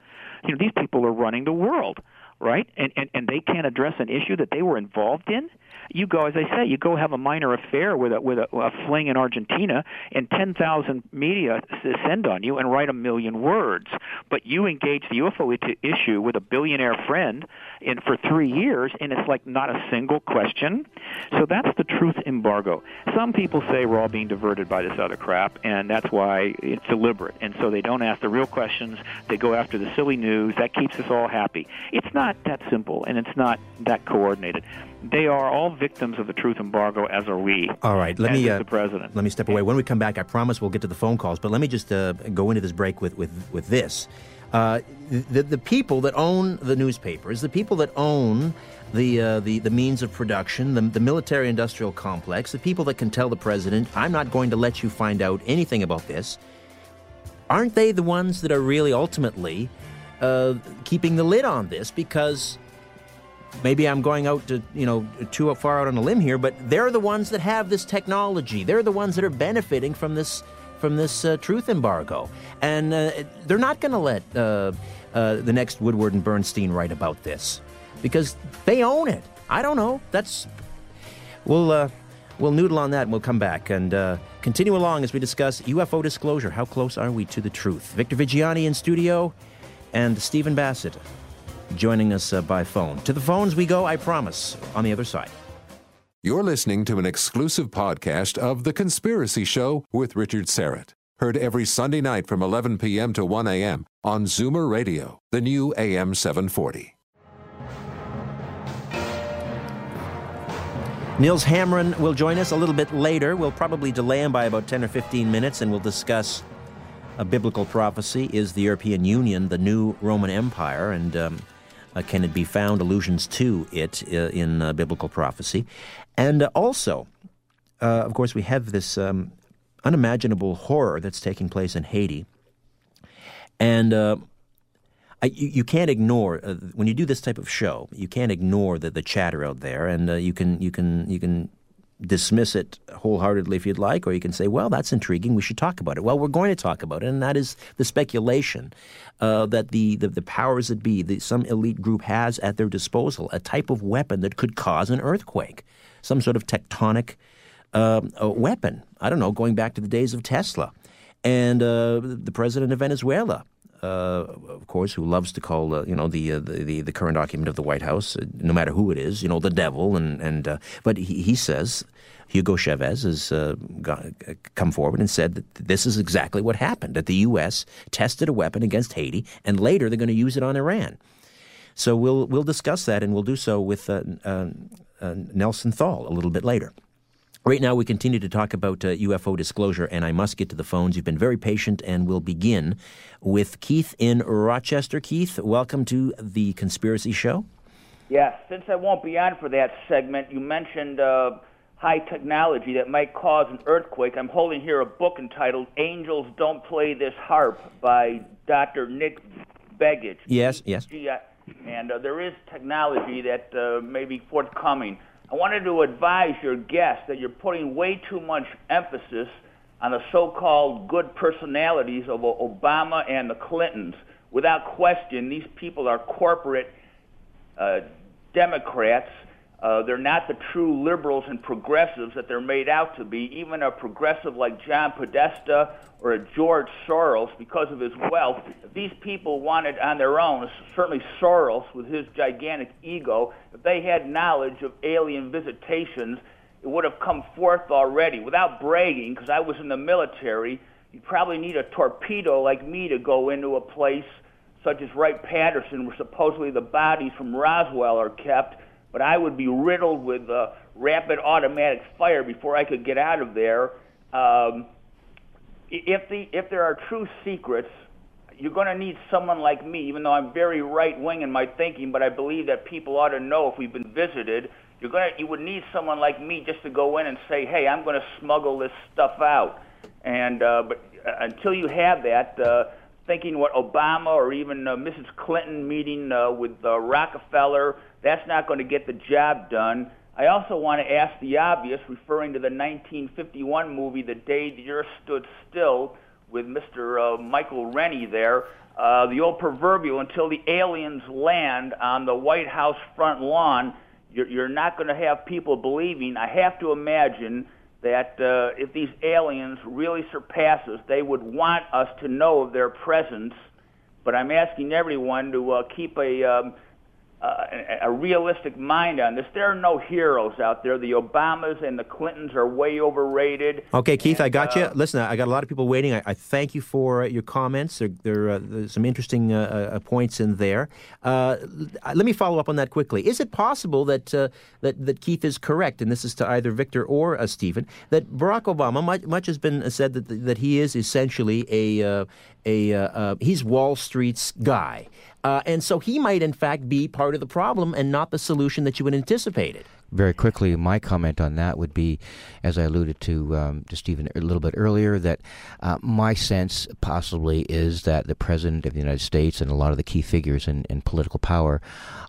You know, these people are running the world, right? And and and they can't address an issue that they were involved in. You go, as I say, you go have a minor affair with a with a, a fling in Argentina, and ten thousand media descend on you and write a million words. But you engage the UFO issue with a billionaire friend in for three years, and it's like not a single question. So that's the truth embargo. Some people say we're all being diverted by this other crap, and that's why it's deliberate. And so they don't ask the real questions. They go after the silly news. That keeps us all happy. It's not that simple, and it's not that coordinated. They are all victims of the truth embargo, as are we. All right, let me uh, the president. Let me step away. When we come back, I promise we'll get to the phone calls. But let me just uh, go into this break with with with this. Uh, the the people that own the newspapers, the people that own the uh, the the means of production, the, the military industrial complex, the people that can tell the president, "I'm not going to let you find out anything about this." Aren't they the ones that are really ultimately uh, keeping the lid on this? Because maybe I'm going out to, you know, too far out on a limb here, but they're the ones that have this technology. They're the ones that are benefiting from this from this uh, truth embargo, and uh, they're not going to let uh, uh, the next Woodward and Bernstein write about this because they own it. I don't know. That's we'll uh, we'll noodle on that, and we'll come back and uh, continue along as we discuss UFO disclosure. How close are we to the truth? Victor Viggiani in studio, and Stephen Bassett joining us uh, by phone. To the phones we go, I promise, on the other side. You're listening to an exclusive podcast of The Conspiracy Show with Richard Syrett. Heard every Sunday night from 11 p.m. to 1 a.m. on Zoomer Radio, the new AM 740. Nils Hamren will join us a little bit later. We'll probably delay him by about 10 or 15 minutes, and we'll discuss a biblical prophecy. Is the European Union the new Roman Empire? And um, can it be found allusions to it uh, in uh, biblical prophecy? And uh, also, uh, of course, we have this um, unimaginable horror that's taking place in Haiti. And uh, I, you, you, can't ignore uh, when you do this type of show. You can't ignore the, the chatter out there, and uh, you can you can you can dismiss it wholeheartedly if you'd like, or you can say, well, that's intriguing. We should talk about it. Well, we're going to talk about it, and that is the speculation uh, that the, the, the, powers that be, the, some elite group has at their disposal, a type of weapon that could cause an earthquake, some sort of tectonic uh, weapon. I don't know, going back to the days of Tesla. And uh, the president of Venezuela uh, of course, who loves to call uh, you know the, uh, the, the current occupant of the White House, uh, no matter who it is, you know the devil, and and uh, but he, he says Hugo Chavez has uh, got, come forward and said that this is exactly what happened. That the U.S. tested a weapon against Haiti, and later they're going to use it on Iran. So we'll we'll discuss that, and we'll do so with Nelson Thal a little bit later. Right now, we continue to talk about uh, UFO disclosure, and I must get to the phones. You've been very patient, and we'll begin with Keith in Rochester. Keith, welcome to the Conspiracy Show. Yes, since I won't be on for that segment, you mentioned uh, high technology that might cause an earthquake. I'm holding here a book entitled Angels Don't Play This Harp by Dr. Nick Begich. Yes, yes. And uh, there is technology that uh, may be forthcoming. I wanted to advise your guests that you're putting way too much emphasis on the so-called good personalities of Obama and the Clintons. Without question, these people are corporate uh, Democrats uh, they're not the true liberals and progressives that they're made out to be. Even a progressive like John Podesta or a George Soros, because of his wealth, if these people wanted on their own, certainly Soros with his gigantic ego, if they had knowledge of alien visitations, it would have come forth already. Without bragging, because I was in the military, you probably need a torpedo like me to go into a place such as Wright Patterson, where supposedly the bodies from Roswell are kept but I would be riddled with uh, rapid automatic fire before I could get out of there. Um, if the if there are true secrets, you're going to need someone like me. Even though I'm very right wing in my thinking, but I believe that people ought to know if we've been visited. You're going to you would need someone like me just to go in and say, hey, I'm going to smuggle this stuff out. And uh, but uh, until you have that. Uh, thinking what Obama or even uh, Mrs. Clinton meeting uh, with uh, Rockefeller that's not going to get the job done. I also want to ask the obvious, referring to the 1951 movie The Day the Earth Stood Still with Mr. Uh, Michael Rennie there. Uh, the old proverbial, until the aliens land on the White House front lawn, you're, you're not going to have people believing. I have to imagine that uh, if these aliens really surpass us, they would want us to know of their presence. But I'm asking everyone to uh, keep a um, uh, a, realistic mind on this. There are no heroes out there. The Obamas and the Clintons are way overrated. Okay, Keith, and, I got uh, you. Listen, I got a lot of people waiting. I, I thank you for uh, your comments. There, there are uh, some interesting uh, points in there. let me follow up on that quickly. Is it possible that, that that Keith is correct, and this is to either Victor or Stephen, that Barack Obama, much, much has been said that that he is essentially a a he's Wall Street's guy. Uh, and so he might, in fact, be part of the problem and not the solution that you had anticipated. Very quickly, my comment on that would be, as I alluded to um, to Stephen a little bit earlier, that uh, my sense possibly is that the President of the United States and a lot of the key figures in, in political power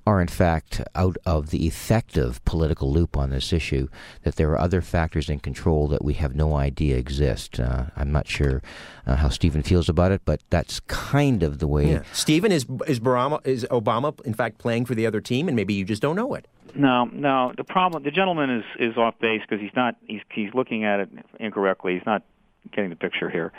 are in fact out of the effective political loop on this issue, that there are other factors in control that we have no idea exist. Uh, I'm not sure uh, how Stephen feels about it, but that's kind of the way. Yeah. Stephen, is, is, Barama, is Obama in fact playing for the other team, and maybe you just don't know it? No, no. The problem, the gentleman is is off base because he's not. He's he's looking at it incorrectly. He's not getting the picture here.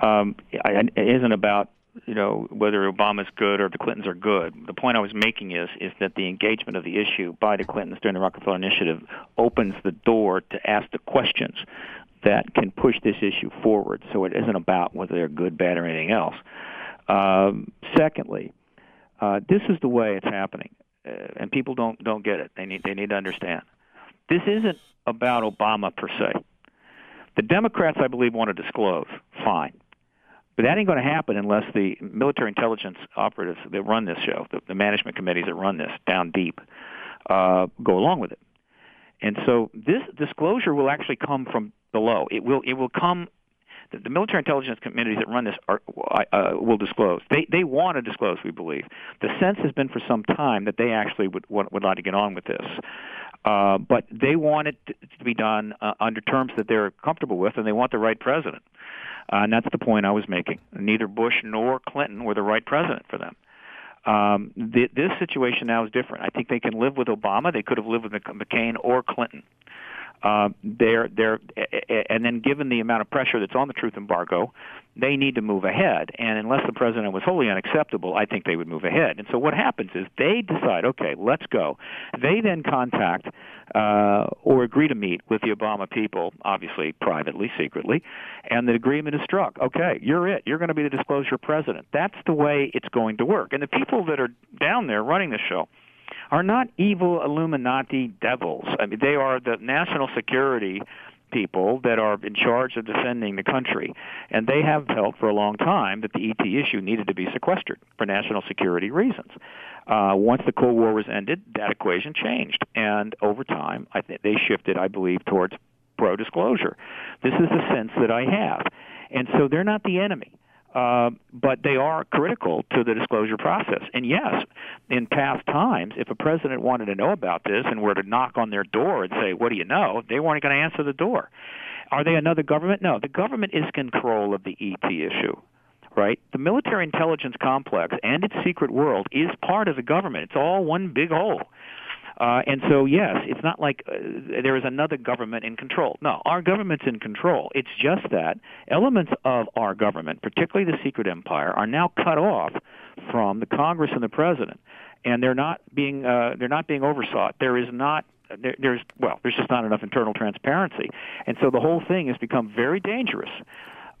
Um, it isn't about you know whether Obama's good or the Clintons are good. The point I was making is is that the engagement of the issue by the Clintons during the Rockefeller Initiative opens the door to ask the questions that can push this issue forward. So it isn't about whether they're good, bad, or anything else. Um, secondly, uh, this is the way it's happening, and people don't don't get it. They need they need to understand. This isn't about Obama per se. The Democrats, I believe, want to disclose. Fine. But that ain't going to happen unless the military intelligence operatives that run this show, the, the management committees that run this down deep, uh, go along with it. And so this disclosure will actually come from below. It will it will come the, the military intelligence committees that run this are, uh, will disclose. They they want to disclose. We believe the sense has been for some time that they actually would would, would like to get on with this. Uh, but they want it to be done uh, under terms that they're comfortable with, and they want the right president. Uh, and that's the point I was making. Neither Bush nor Clinton were the right president for them. Um, the, this situation now is different. I think they can live with Obama. They could have lived with McCain or Clinton. Uh, they're they're and then given the amount of pressure that's on the truth embargo, they need to move ahead. And unless the president was wholly unacceptable, I think they would move ahead. And so what happens is they decide, okay, let's go. They then contact uh, or agree to meet with the Obama people, obviously privately, secretly, and the agreement is struck. Okay, you're it. You're going to be the disclosure president. That's the way it's going to work. And the people that are down there running the show are not evil Illuminati devils. I mean, they are the national security people that are in charge of defending the country. And they have felt for a long time that the ET issue needed to be sequestered for national security reasons. Uh, once the Cold War was ended, that equation changed. And over time, I think they shifted, I believe, towards pro disclosure. This is the sense that I have. And so they're not the enemy. Uh, but they are critical to the disclosure process. And yes, in past times, if a president wanted to know about this and were to knock on their door and say, "What do you know?" they weren't going to answer the door. Are they another government? No, the government is control of the ET issue. Right? The military intelligence complex and its secret world is part of the government. It's all one big whole. Uh, and so, yes, it's not like uh, there is another government in control. No, our government's in control. It's just that elements of our government, particularly the secret empire, are now cut off from the Congress and the president, and they're not being uh, they're not being oversought. There is not there, there's well, there's just not enough internal transparency, and so the whole thing has become very dangerous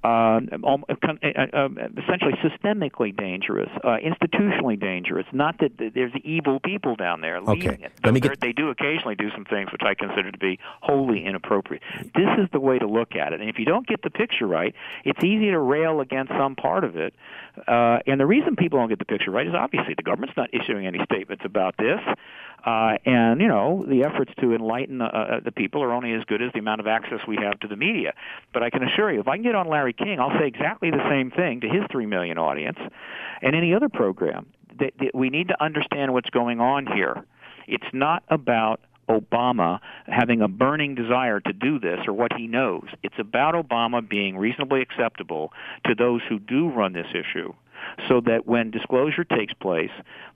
uh, um, uh, uh, essentially systemically dangerous, uh, institutionally dangerous. Not that there's evil people down there leading okay. it. Let me get... They do occasionally do some things which I consider to be wholly inappropriate. This is the way to look at it. And if you don't get the picture right, it's easy to rail against some part of it. Uh, and the reason people don't get the picture right is obviously the government's not issuing any statements about this. Uh, and you know the efforts to enlighten uh, uh, the people are only as good as the amount of access we have to the media. But I can assure you, if I can get on Larry King, I'll say exactly the same thing to his three million audience, and any other program. That, that we need to understand what's going on here. It's not about Obama having a burning desire to do this or what he knows. It's about Obama being reasonably acceptable to those who do run this issue so that when disclosure takes place,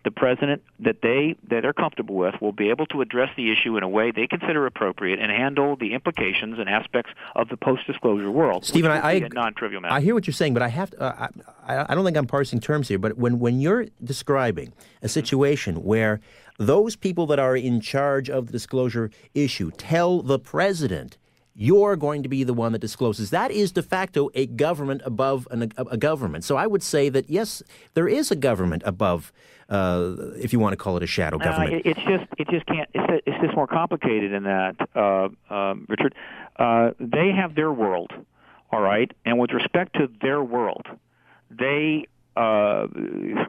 the president that they that they're comfortable with will be able to address the issue in a way they consider appropriate and handle the implications and aspects of the post-disclosure world. Stephen, I, I non-trivial matter. I hear what you're saying, but I have to, uh, I, I don't think I'm parsing terms here. But when when you're describing a situation where those people that are in charge of the disclosure issue tell the president you're going to be the one that discloses. That is de facto a government above an, a, a, government. So I would say that yes, there is a government above, uh, if you want to call it a shadow government. Uh, it's just it just can't. It's, it's just more complicated than that, uh, um, Richard. Uh, they have their world, all right, and with respect to their world, they uh,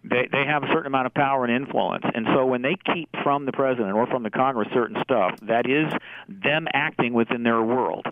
they they have a certain amount of power and influence, and so when they keep from the president or from the Congress certain stuff, that is them acting within their world.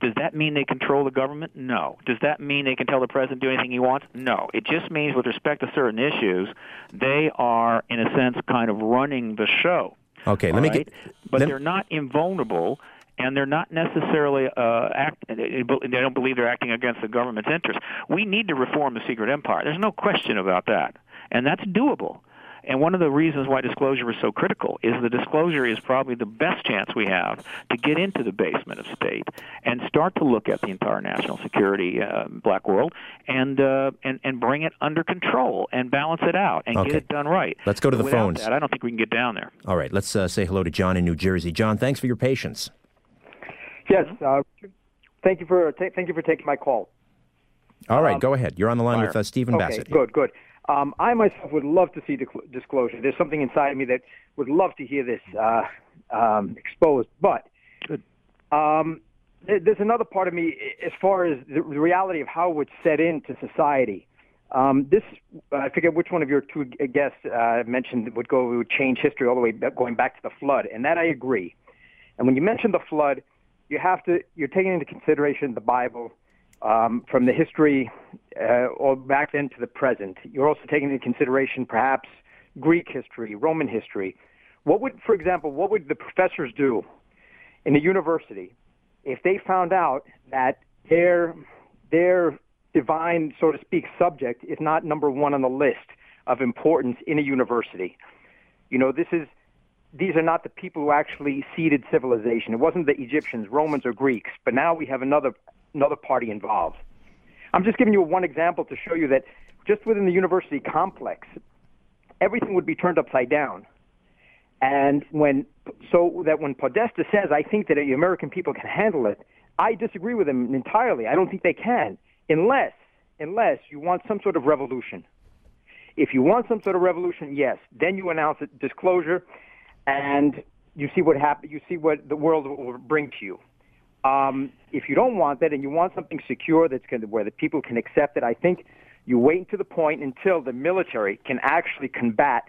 Does that mean they control the government? No. Does that mean they can tell the president to do anything he wants? No. It just means with respect to certain issues, they are in a sense kind of running the show. Okay, let me right? get. But let, they're not invulnerable and they're not necessarily uh, act. They don't believe they're acting against the government's interest. We need to reform the secret empire. There's no question about that, and that's doable. And one of the reasons why disclosure is so critical is the disclosure is probably the best chance we have to get into the basement of state and start to look at the entire national security uh, black world and uh, and and bring it under control and balance it out and okay. get it done right. Let's go to the Without phones. That, I don't think we can get down there. All right, let's uh, say hello to John in New Jersey. John, thanks for your patience. Yes, uh, thank you for ta- thank you for taking my call. All right, Um, go ahead. You're on the line Fire. with uh, Stephen okay, Bassett. Good, good. Um, I myself would love to see discl- disclosure. There's something inside of me that would love to hear this uh, um, exposed. But um, there's another part of me as far as the, the reality of how it would set into society. Um, this, I forget which one of your two guests uh, mentioned would go would change history all the way back, going back to the flood, and that I agree. And when you mentioned the flood, you have to you're taking into consideration the Bible um, from the history uh, or back then to the present. You're also taking into consideration perhaps Greek history, Roman history. What would, for example, what would the professors do in a university if they found out that their their divine, so to speak, subject is not number one on the list of importance in a university? You know, this is these are not the people who actually seeded civilization. It wasn't the Egyptians, Romans, or Greeks, but now we have another another party involved. I'm just giving you one example to show you that just within the university complex, everything would be turned upside down. And when so that when Podesta says, "I think that the American people can handle it," I disagree with him entirely. I don't think they can, unless unless you want some sort of revolution. If you want some sort of revolution, yes, then you announce a disclosure and you see what happen. You see what the world will bring to you. Um, if you don't want that and you want something secure that's going to, where the people can accept it, I think you wait to the point until the military can actually combat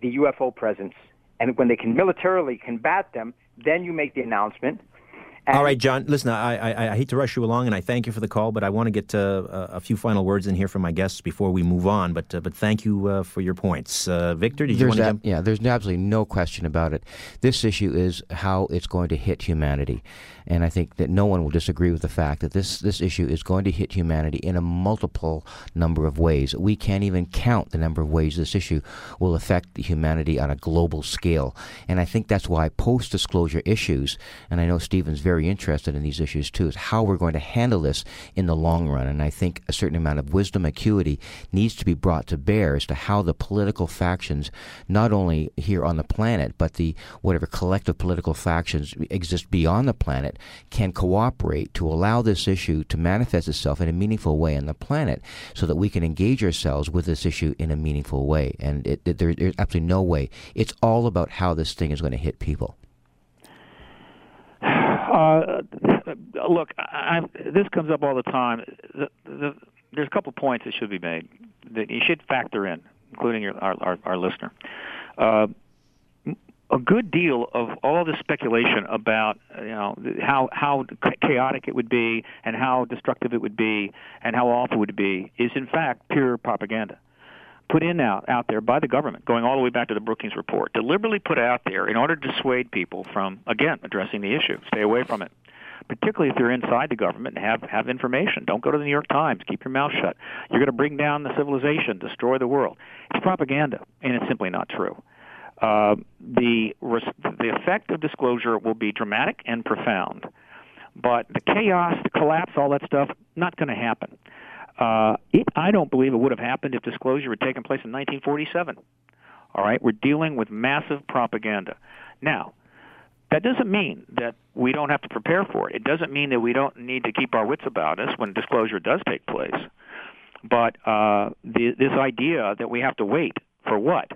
the UFO presence. And when they can militarily combat them, then you make the announcement. All right, John. Listen, I, I, I, hate to rush you along, and I thank you for the call, but I want to get uh, a few final words in here from my guests before we move on. But uh, but thank you uh, for your points, uh, Victor. Did there's you want to? Ab- yeah, there's absolutely no question about it. This issue is how it's going to hit humanity, and I think that no one will disagree with the fact that this this issue is going to hit humanity in a multiple number of ways. We can't even count the number of ways this issue will affect humanity on a global scale, and I think that's why post-disclosure issues, and I know Stephen's very very interested in these issues too, is how we're going to handle this in the long run. And I think a certain amount of wisdom acuity needs to be brought to bear as to how the political factions, not only here on the planet, but the whatever collective political factions exist beyond the planet, can cooperate to allow this issue to manifest itself in a meaningful way on the planet so that we can engage ourselves with this issue in a meaningful way. And it, it, there, there's absolutely no way. It's all about how this thing is going to hit people. Uh, look, I, this comes up all the time. The, the, there's a couple points that should be made that you should factor in, including your, our, our, our listener. Uh, a good deal of all the speculation about you know how how chaotic it would be and how destructive it would be and how awful it would be is in fact pure propaganda put in out, out there by the government, going all the way back to the Brookings report, deliberately put out there in order to dissuade people from, again, addressing the issue. Stay away from it. Particularly if you're inside the government and have, have information. Don't go to the New York Times. Keep your mouth shut. You're going to bring down the civilization, destroy the world. It's propaganda, and it's simply not true. Uh, the, the effect of disclosure will be dramatic and profound. But the chaos, the collapse, all that stuff, not going to happen. Uh, it, I don't believe it would have happened if disclosure had taken place in 1947. All right, we're dealing with massive propaganda. Now, that doesn't mean that we don't have to prepare for it. It doesn't mean that we don't need to keep our wits about us when disclosure does take place. But uh, the, this idea that we have to wait for what?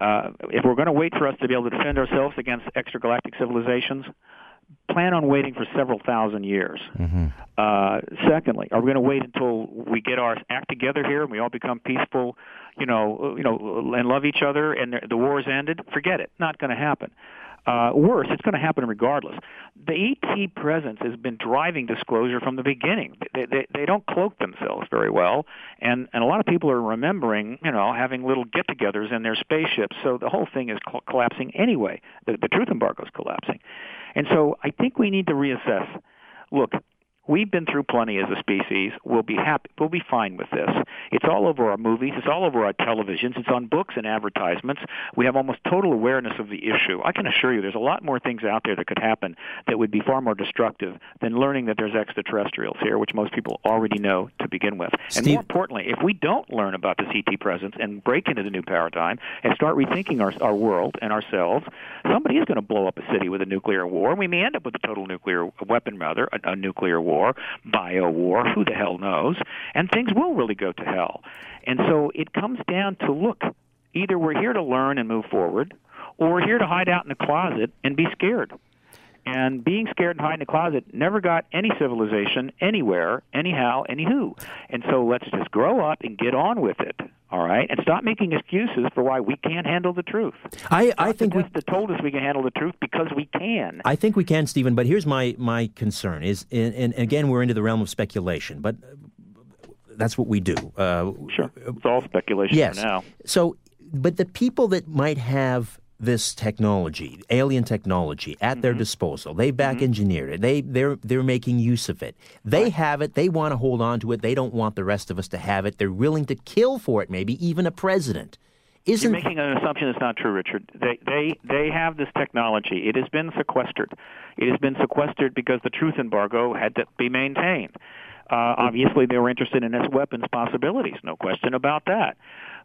Uh, if we're going to wait for us to be able to defend ourselves against extragalactic civilizations, plan on waiting for several thousand years. Mm-hmm. Uh, secondly, are we going to wait until we get our act together here and we all become peaceful, you know, you know, and love each other and the, the war is ended? Forget it. Not going to happen. Uh, worse, it's going to happen regardless. The ET presence has been driving disclosure from the beginning. They, they, they don't cloak themselves very well, and, and a lot of people are remembering, you know, having little get-togethers in their spaceships. So the whole thing is co- collapsing anyway. The, the truth embargo is collapsing. And so I think we need to reassess. Look, We've been through plenty as a species. We'll be happy. We'll be fine with this. It's all over our movies. It's all over our televisions. It's on books and advertisements. We have almost total awareness of the issue. I can assure you, there's a lot more things out there that could happen that would be far more destructive than learning that there's extraterrestrials here, which most people already know to begin with. Steve, and more importantly, if we don't learn about the ET presence and break into the new paradigm and start rethinking our, our world and ourselves, somebody is going to blow up a city with a nuclear war. We may end up with a total nuclear weapon, rather, a, a nuclear war war, bio war, who the hell knows? And things will really go to hell. And so it comes down to look, either we're here to learn and move forward, or we're here to hide out in the closet and be scared. And being scared and hiding in the closet never got any civilization anywhere, anyhow, anywho. And so let's just grow up and get on with it. All right, and stop making excuses for why we can't handle the truth. I, I think we that told us we can handle the truth because we can. I think we can, Stephen. But here's my my concern: is and, and again we're into the realm of speculation, but that's what we do. Uh, sure, it's all speculation yes. for now. So, but the people that might have this technology, alien technology, at mm-hmm. their disposal. They back engineered it. They they're they're making use of it. They right. have it. They want to hold on to it. They don't want the rest of us to have it. They're willing to kill for it. Maybe even a president. Isn't You're making an assumption that's not true, Richard. They they they have this technology. It has been sequestered. It has been sequestered because the truth embargo had to be maintained. Uh, obviously, they were interested in its weapons possibilities, no question about that.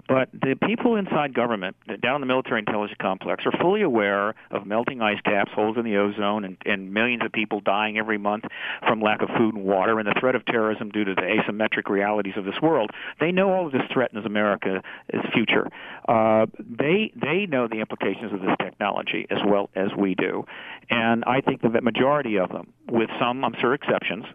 But the people inside government, down in the military intelligence complex, are fully aware of melting ice caps, holes in the ozone, and, and millions of people dying every month from lack of food and water, and the threat of terrorism due to the asymmetric realities of this world. They know all of this threatens America's future. Uh, they they know the implications of this technology as well as we do, and I think that the majority of them, with some I'm sure exceptions,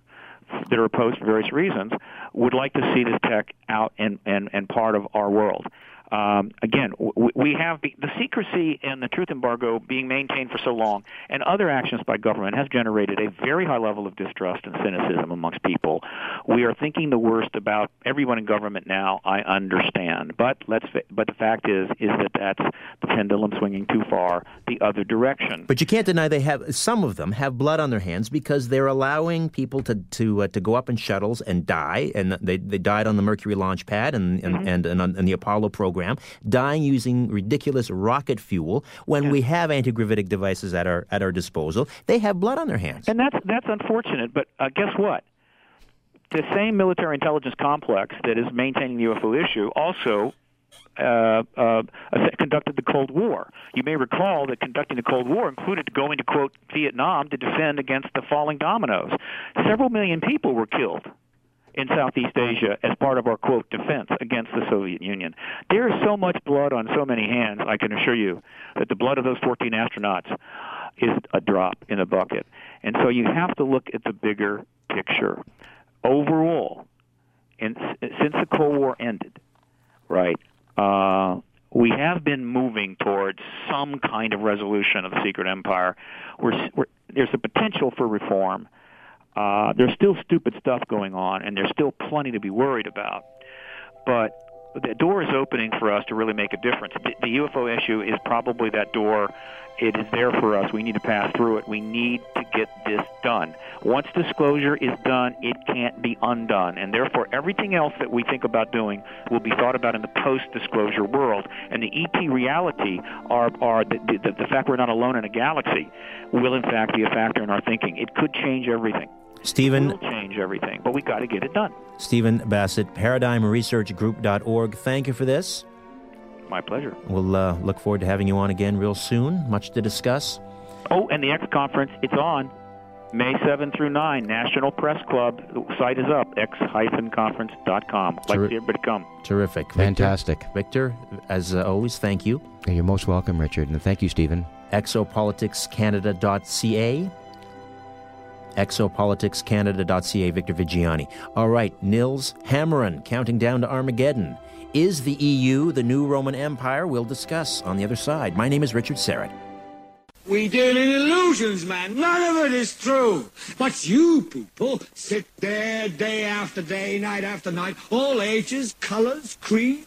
that are opposed for various reasons would like to see this tech out and, and, and part of our world. Um, again, we have the secrecy and the truth embargo being maintained for so long, and other actions by government has generated a very high level of distrust and cynicism amongst people. We are thinking the worst about everyone in government now. I understand, but let's. But the fact is, is that that's the pendulum swinging too far the other direction. But you can't deny they have some of them have blood on their hands because they're allowing people to to uh, to go up in shuttles and die, and they they died on the Mercury launch pad and and mm-hmm. and, and, and the Apollo program program, dying using ridiculous rocket fuel when yeah. we have anti-gravitic devices at our at our disposal. They have blood on their hands, and that's that's unfortunate. But uh, guess what? The same military intelligence complex that is maintaining the UFO issue also uh, uh, conducted the Cold War. You may recall that conducting the Cold War included going to quote Vietnam to defend against the falling dominoes. Several million people were killed in Southeast Asia as part of our quote defense against the Soviet Union. There is so much blood on so many hands. I can assure you that the blood of those 14 astronauts is a drop in a bucket. And so you have to look at the bigger picture. Overall, and since the Cold War ended, right? Uh, we have been moving towards some kind of resolution of the secret empire. We're, we're, there's a potential for reform. Uh, there's still stupid stuff going on, and there's still plenty to be worried about. But the door is opening for us to really make a difference. The, the UFO issue is probably that door. It is there for us. We need to pass through it. We need to get this done. Once disclosure is done, it can't be undone. And therefore, everything else that we think about doing will be thought about in the post disclosure world. And the ET reality, are, are the, the, the fact we're not alone in a galaxy, will in fact be a factor in our thinking. It could change everything. Stephen. It will change everything, but we got to get it done. Stephen Bassett, ParadigmResearchGroup.org. Thank you for this. My pleasure. We'll uh, look forward to having you on again real soon. Much to discuss. Oh, and the X conference, it's on May 7 through 9, National Press Club. The site is up, x-conference.com. Like Terri- to see everybody come. Terrific. Fantastic. Victor, Victor as uh, always, thank you. You're most welcome, Richard, and thank you, Stephen. exopoliticscanada.ca exopoliticscanada.ca, Victor Viggiani. All right, Nils Hamren, counting down to Armageddon. Is the EU the new Roman Empire? We'll discuss on the other side. My name is Richard Syrett. We deal in illusions, man. None of it is true. But you people sit there day after day, night after night, all ages, colors, creeds,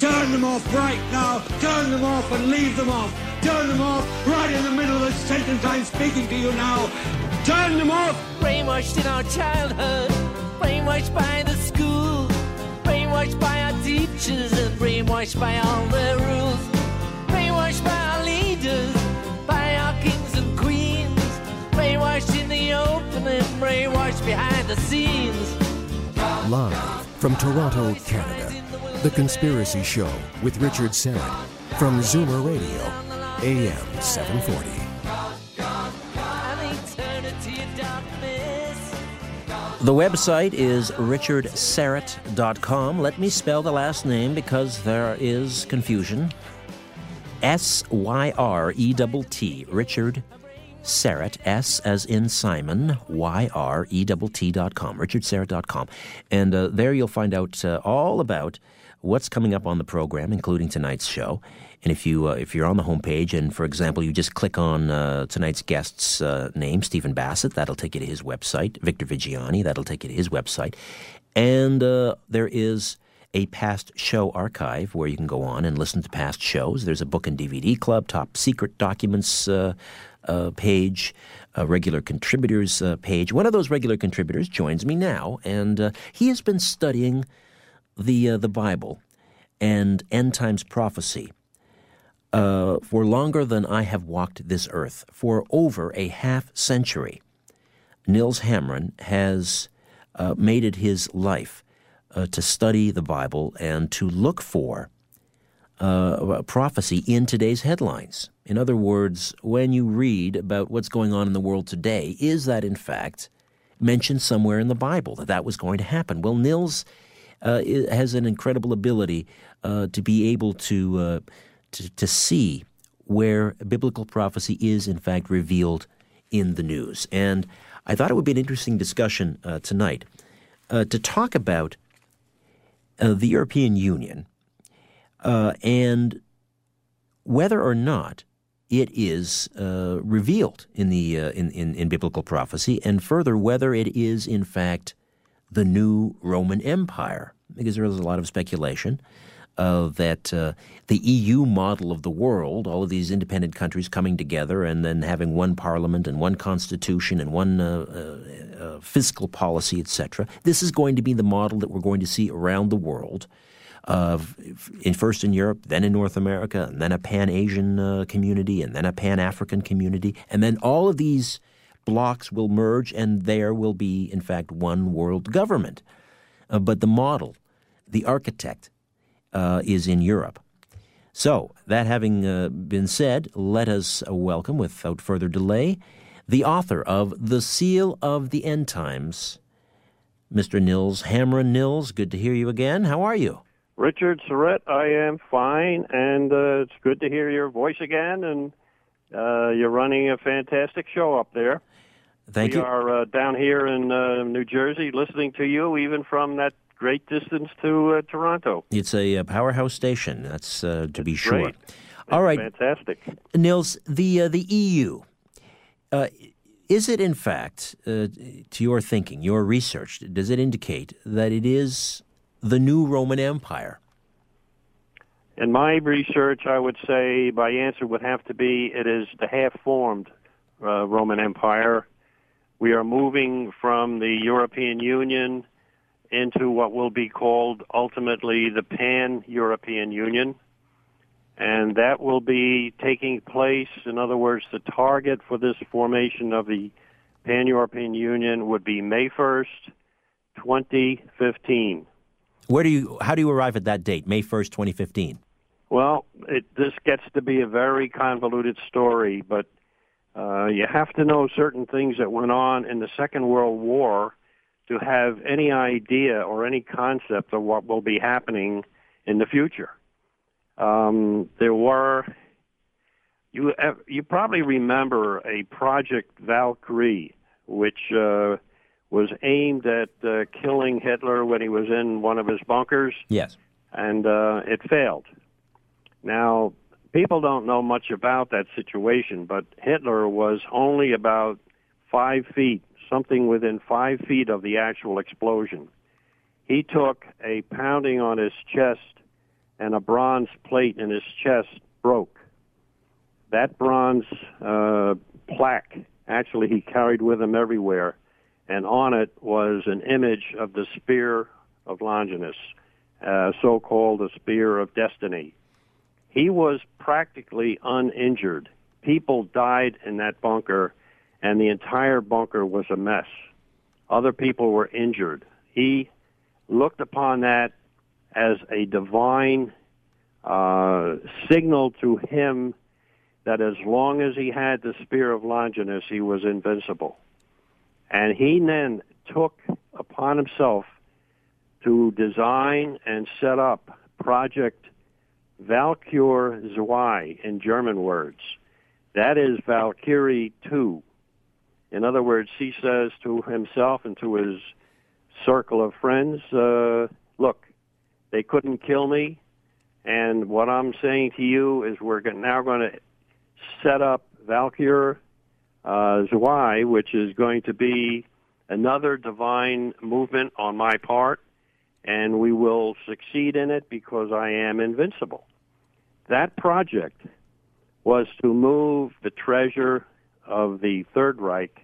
Turn them off right now. Turn them off and leave them off. Turn them off right in the middle of the sentence I'm speaking to you now. Turn them off. Brainwashed in our childhood. Brainwashed by the school. Brainwashed by our teachers and brainwashed by all their rules. Brainwashed by our leaders. By our kings and queens. Brainwashed in the open and brainwashed behind the scenes. Live from Toronto, Canada The Conspiracy Show with Richard Syrett from Zoomer Radio, AM 740. The website is richardsyrett.com. Let me spell the last name because there is confusion. S Y R E T T, Richard Syrett, S as in Simon, Y R E T T dot com, richardsyrett.com. And uh, there you'll find out uh, all about what's coming up on the program, including tonight's show. And if you uh, if you're on the homepage, and for example, you just click on uh, tonight's guest's uh, name, Stephen Bassett, that'll take you to his website. Victor Viggiani, that'll take you to his website. And uh, there is a past show archive where you can go on and listen to past shows. There's a book and DVD club, top secret documents uh, uh, page, a regular contributors page. One of those regular contributors joins me now, and he has been studying the the Bible and end times prophecy uh, for longer than I have walked this earth, for over a half century, Nils Hamren has uh, made it his life uh, to study the Bible and to look for uh, prophecy in today's headlines. In other words, when you read about what's going on in the world today, is that in fact mentioned somewhere in the Bible that that was going to happen? Well, Nils uh, has an incredible ability uh, to be able to to, to see where biblical prophecy is, in fact, revealed in the news. And I thought it would be an interesting discussion uh, tonight uh, to talk about uh, the European Union uh, and whether or not it is uh, revealed in the uh, in, in, in biblical prophecy, and further whether it is in fact the new Roman Empire, because there is a lot of speculation uh, that uh, the EU model of the world, all of these independent countries coming together and then having one parliament and one constitution and one uh, uh, uh fiscal policy, etc. This is going to be the model that we're going to see around the world. in first in Europe, then in North America, and then a Pan Asian uh, community, and then a Pan African community, and then all of these blocks will merge, and there will be, in fact, one world government. but the model, the architect, uh, is in Europe. So, that having uh, been said, let us welcome, without further delay, the author of The Seal of the End Times, Mr. Nils Hamren. Nils, good to hear you again. How are you? Richard Syrett, I am fine, and uh, it's good to hear your voice again, and uh, you're running a fantastic show up there. Thank we you. We are uh, down here in uh, New Jersey listening to you, even from that great distance to uh, Toronto. It's a, a, powerhouse station. That's uh, to be sure. Great. All right, fantastic. Nils, the uh, the EU. Uh, is it in fact, uh, to your thinking, your research, does it indicate that it is the new Roman Empire? In my research, I would say my answer would have to be it is the half-formed uh, Roman Empire. We are moving from the European Union into what will be called ultimately the Pan-European Union. And that will be taking place, in other words, the target for this formation of the Pan-European Union would be May 1st, 2015. Where do you, how do you arrive at that date, May 1st, 2015? Well, it, this gets to be a very convoluted story, but uh, you have to know certain things that went on in the Second World War to have any idea or any concept of what will be happening in the future. Um, there were you you probably remember a Project Valkyrie, which uh, was aimed at uh, killing Hitler when he was in one of his bunkers. Yes, and uh, it failed. Now people don't know much about that situation, but Hitler was only about five feet something within five feet of the actual explosion. He took a pounding on his chest, and a bronze plate in his chest broke. That bronze uh, plaque, actually, he carried with him everywhere, and on it was an image of the spear of Longinus, uh, so called the spear of destiny. He was practically uninjured. People died in that bunker and the entire bunker was a mess. Other people were injured. He looked upon that as a divine uh, signal to him that as long as he had the spear of Longinus, he was invincible. And he then took upon himself to design and set up Project Valkyr Zwei in German words. That is Valkyrie 2. In other words, he says to himself and to his circle of friends, uh, look, they couldn't kill me. And what I'm saying to you is we're now going to set up Valkyr uh, Zwei, which is going to be another divine movement on my part, and we will succeed in it because I am invincible. That project was to move the treasure of the Third Reich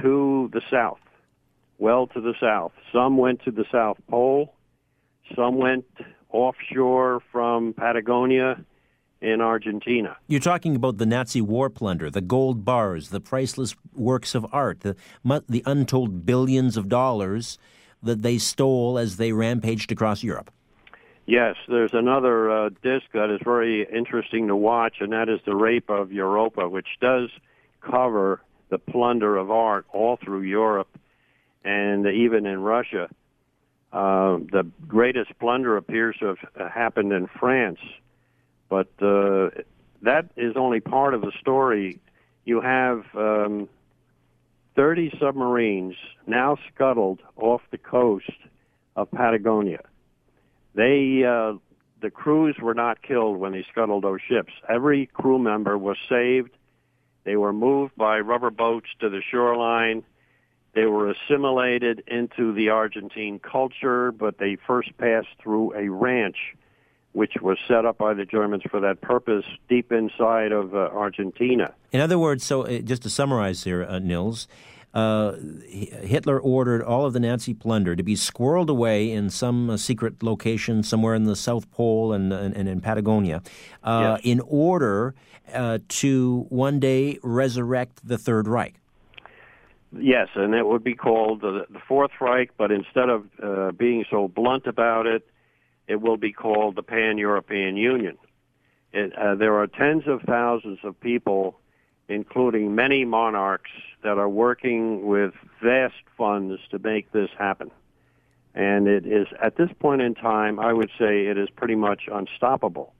to the south, well to the south. Some went to the South Pole, some went offshore from Patagonia in Argentina. You're talking about the Nazi war plunder, the gold bars, the priceless works of art, the, the untold billions of dollars that they stole as they rampaged across Europe. Yes, there's another uh, disc that is very interesting to watch, and that is The Rape of Europa, which does cover the plunder of art all through Europe and even in Russia. Uh, the greatest plunder appears to have happened in France, but uh, that is only part of the story. You have um, 30 submarines now scuttled off the coast of Patagonia. They, uh, the crews were not killed when they scuttled those ships. Every crew member was saved. They were moved by rubber boats to the shoreline they were assimilated into the Argentine culture, but they first passed through a ranch, which was set up by the Germans for that purpose, deep inside of uh, Argentina. In other words, so uh, just to summarize here, uh, Nils, uh, Hitler ordered all of the Nazi plunder to be squirreled away in some uh, secret location somewhere in the South Pole and, and, and in Patagonia uh, yes. in order to one day resurrect the Third Reich. Yes, and it would be called the, the Fourth Reich, but instead of uh, being so blunt about it, it will be called the Pan European Union. It, uh, there are tens of thousands of people, including many monarchs, that are working with vast funds to make this happen. And it is, at this point in time, I would say it is pretty much unstoppable.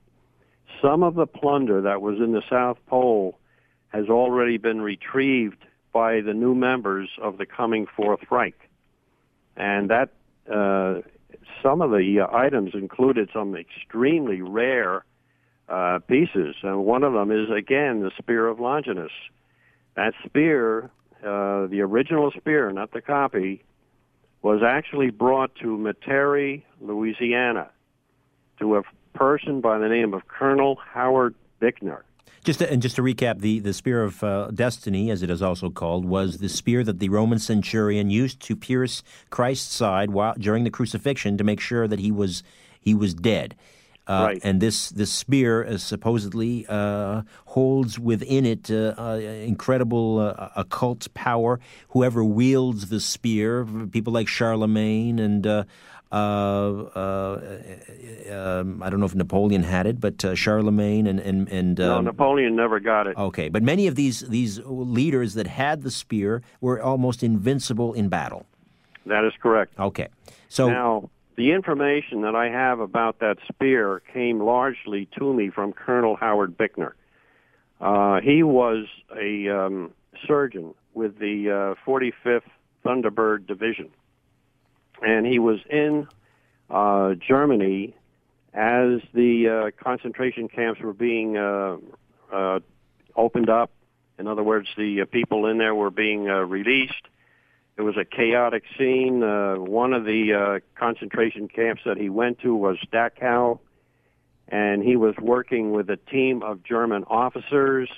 Some of the plunder that was in the South Pole has already been retrieved by the new members of the coming Fourth Reich. And that uh, some of the uh, items included some extremely rare uh, pieces, and one of them is again the spear of Longinus. That spear, uh, the original spear, not the copy, was actually brought to Metairie, Louisiana, to a person by the name of Colonel Howard Bickner. Just to, and just to recap, the, the spear of uh, destiny, as it is also called, was the spear that the Roman centurion used to pierce Christ's side while during the crucifixion to make sure that he was he was dead. Uh, right. And this this spear uh, supposedly uh, holds within it uh, uh, incredible occult power. Whoever wields the spear, people like Charlemagne and uh, uh, um, I don't know if Napoleon had it, but uh, Charlemagne and and and um, no, Napoleon never got it. Okay, but many of these these leaders that had the spear were almost invincible in battle. That is correct. Okay, so now the information that I have about that spear came largely to me from Colonel Howard Bickner. Uh, he was a um, surgeon with the uh, 45th Thunderbird Division and he was in uh, Germany as the uh, concentration camps were being uh, uh, opened up. In other words, the people in there were being released. It was a chaotic scene. Uh, one of the uh, concentration camps that he went to was Dachau, and he was working with a team of German officers.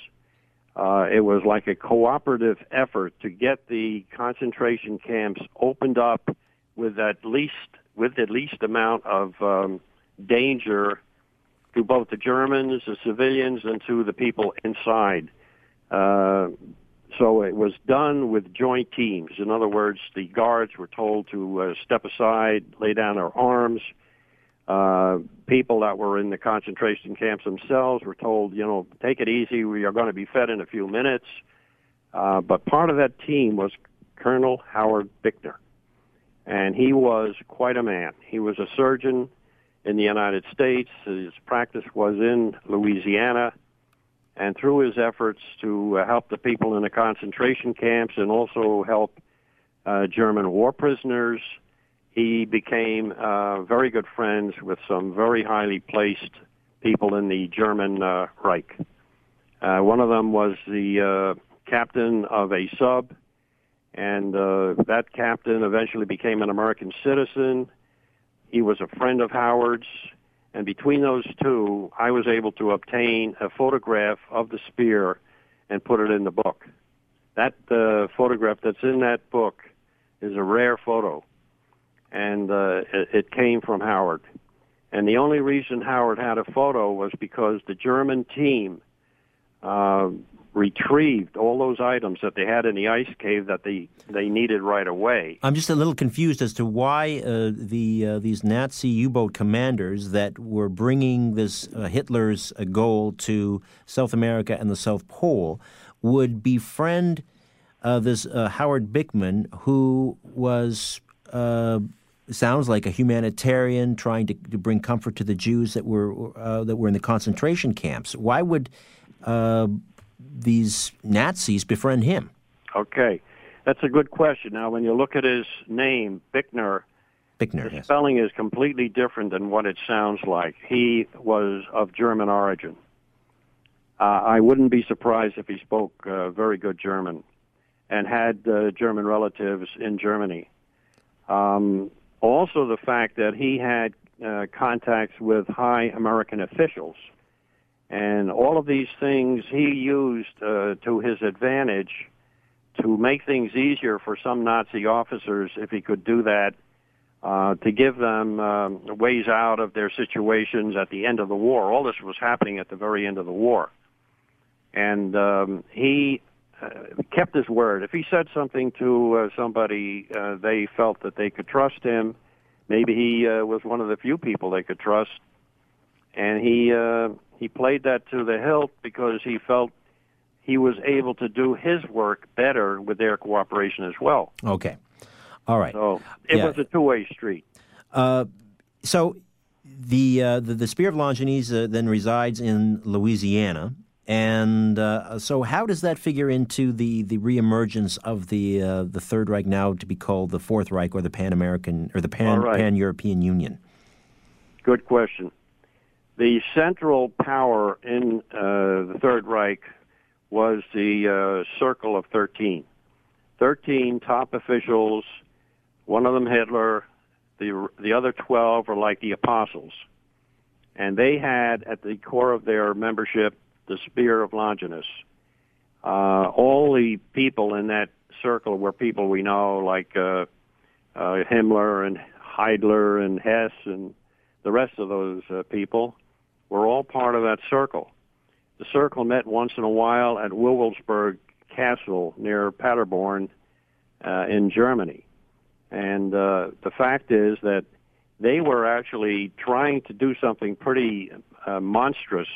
Uh, it was like a cooperative effort to get the concentration camps opened up with at least with the least amount of um, danger to both the Germans, the civilians, and to the people inside. Uh, so it was done with joint teams. In other words, the guards were told to uh, step aside, lay down their arms. Uh, people that were in the concentration camps themselves were told, you know, take it easy. We are going to be fed in a few minutes. Uh, but part of that team was Colonel Howard Bickner. And he was quite a man. He was a surgeon in the United States. His practice was in Louisiana. And through his efforts to uh, help the people in the concentration camps and also help uh, German war prisoners, he became uh, very good friends with some very highly placed people in the German uh, Reich. Uh, one of them was the uh, captain of a sub, and that captain eventually became an American citizen. He was a friend of Howard's, and between those two, I was able to obtain a photograph of the spear and put it in the book. That uh, photograph that's in that book is a rare photo, and uh, it, it came from Howard. And the only reason Howard had a photo was because the German team uh, retrieved all those items that they had in the ice cave that they, they needed right away. I'm just a little confused as to why uh, the uh, these Nazi U-boat commanders that were bringing this uh, Hitler's uh, goal to South America and the South Pole would befriend uh, this uh, Howard Bickner, who was sounds like a humanitarian trying to, to, bring comfort to the Jews that were that were in the concentration camps. Why would these Nazis befriend him? Okay, that's a good question. Now, when you look at his name, Bickner, Bickner, the yes. spelling is completely different than what it sounds like. He was of German origin. Uh, I wouldn't be surprised if he spoke uh, very good German and had uh, German relatives in Germany. Um, also, the fact that he had uh, contacts with high American officials and all of these things he used uh, to his advantage to make things easier for some Nazi officers if he could do that, uh, to give them um, ways out of their situations at the end of the war. All this was happening at the very end of the war. And um, he uh, kept his word. If he said something to uh, somebody, uh, they felt that they could trust him. Maybe he uh, was one of the few people they could trust. And he uh, he played that to the hilt because he felt he was able to do his work better with their cooperation as well. Okay. All right. So it Yeah. was a two-way street. Uh, so the, uh, the the Spear of Longinus uh, then resides in Louisiana, and uh, so how does that figure into the the reemergence of the uh, the Third Reich now to be called the Fourth Reich or the Pan American or the Pan right. Pan European Union? Good question. The central power in uh, the Third Reich was the uh, Circle of 13. 13 top officials, one of them Hitler, the, the other 12 are like the apostles. And they had at the core of their membership the Spear of Longinus. Uh, all the people in that circle were people we know, like uh, uh, Himmler and Heidler and Hess and the rest of those uh, people were all part of that circle. The circle met once in a while at Wewelsburg Castle near Paderborn uh, in Germany. And uh, the fact is that they were actually trying to do something pretty uh, monstrous,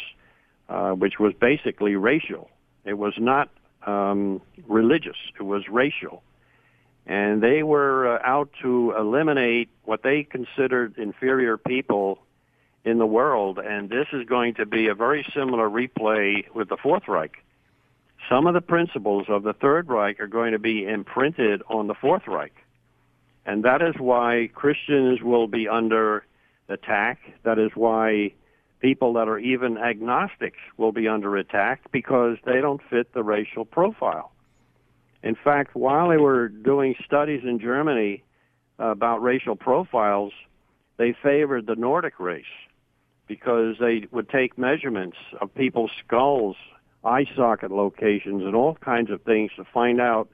uh, which was basically racial. It was not um, religious, it was racial. And they were uh, out to eliminate what they considered inferior people in the world, and this is going to be a very similar replay with the Fourth Reich. Some of the principles of the Third Reich are going to be imprinted on the Fourth Reich. And that is why Christians will be under attack. That is why people that are even agnostics will be under attack because they don't fit the racial profile. In fact, while they were doing studies in Germany about racial profiles, they favored the Nordic race because they would take measurements of people's skulls, eye socket locations, and all kinds of things to find out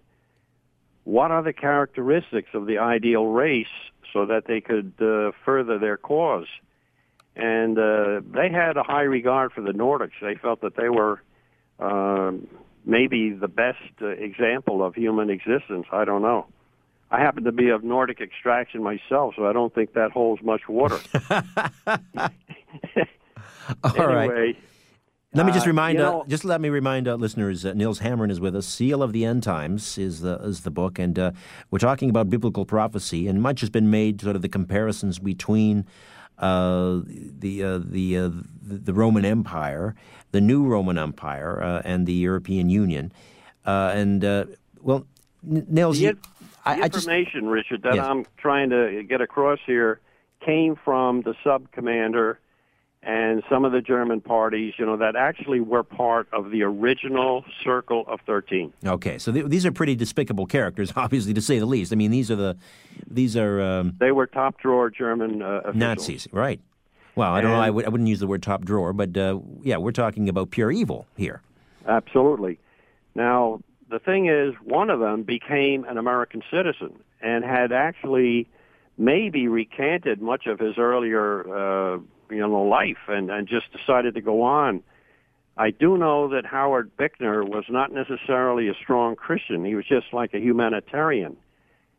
what are the characteristics of the ideal race so that they could uh, further their cause. And uh, they had a high regard for the Nordics. They felt that they were um maybe the best uh, example of human existence. I don't know. I happen to be of Nordic extraction myself, so I don't think that holds much water. <laughs> <laughs> All right. anyway, Let me just uh, remind, uh, know- just let me remind uh, listeners, uh, Nils Hamren is with us. Seal of the End Times is the is the book, and uh, we're talking about biblical prophecy, and much has been made sort of the comparisons between uh, the uh, the, uh, the the Roman Empire, the new Roman Empire, uh, and the European Union, uh, and uh, well, Nils, the, you, in- I, the I just information, Richard, that Yes. I'm trying to get across here came from the sub commander and some of the German parties, you know, that actually were part of the original Circle of 13. okay. So th- these are pretty despicable characters, <laughs> obviously to say the least. I mean, these are the these are. Um, They were top drawer German uh, officials. Nazis, right? Well, I don't know. I, And- would, I wouldn't use the word top drawer, but uh, yeah, we're talking about pure evil here. Absolutely. Now, the thing is, one of them became an American citizen and had actually maybe recanted much of his earlier, uh, you know, life and, and just decided to go on. I do know that Howard Bickner was not necessarily a strong Christian. He was just like a humanitarian.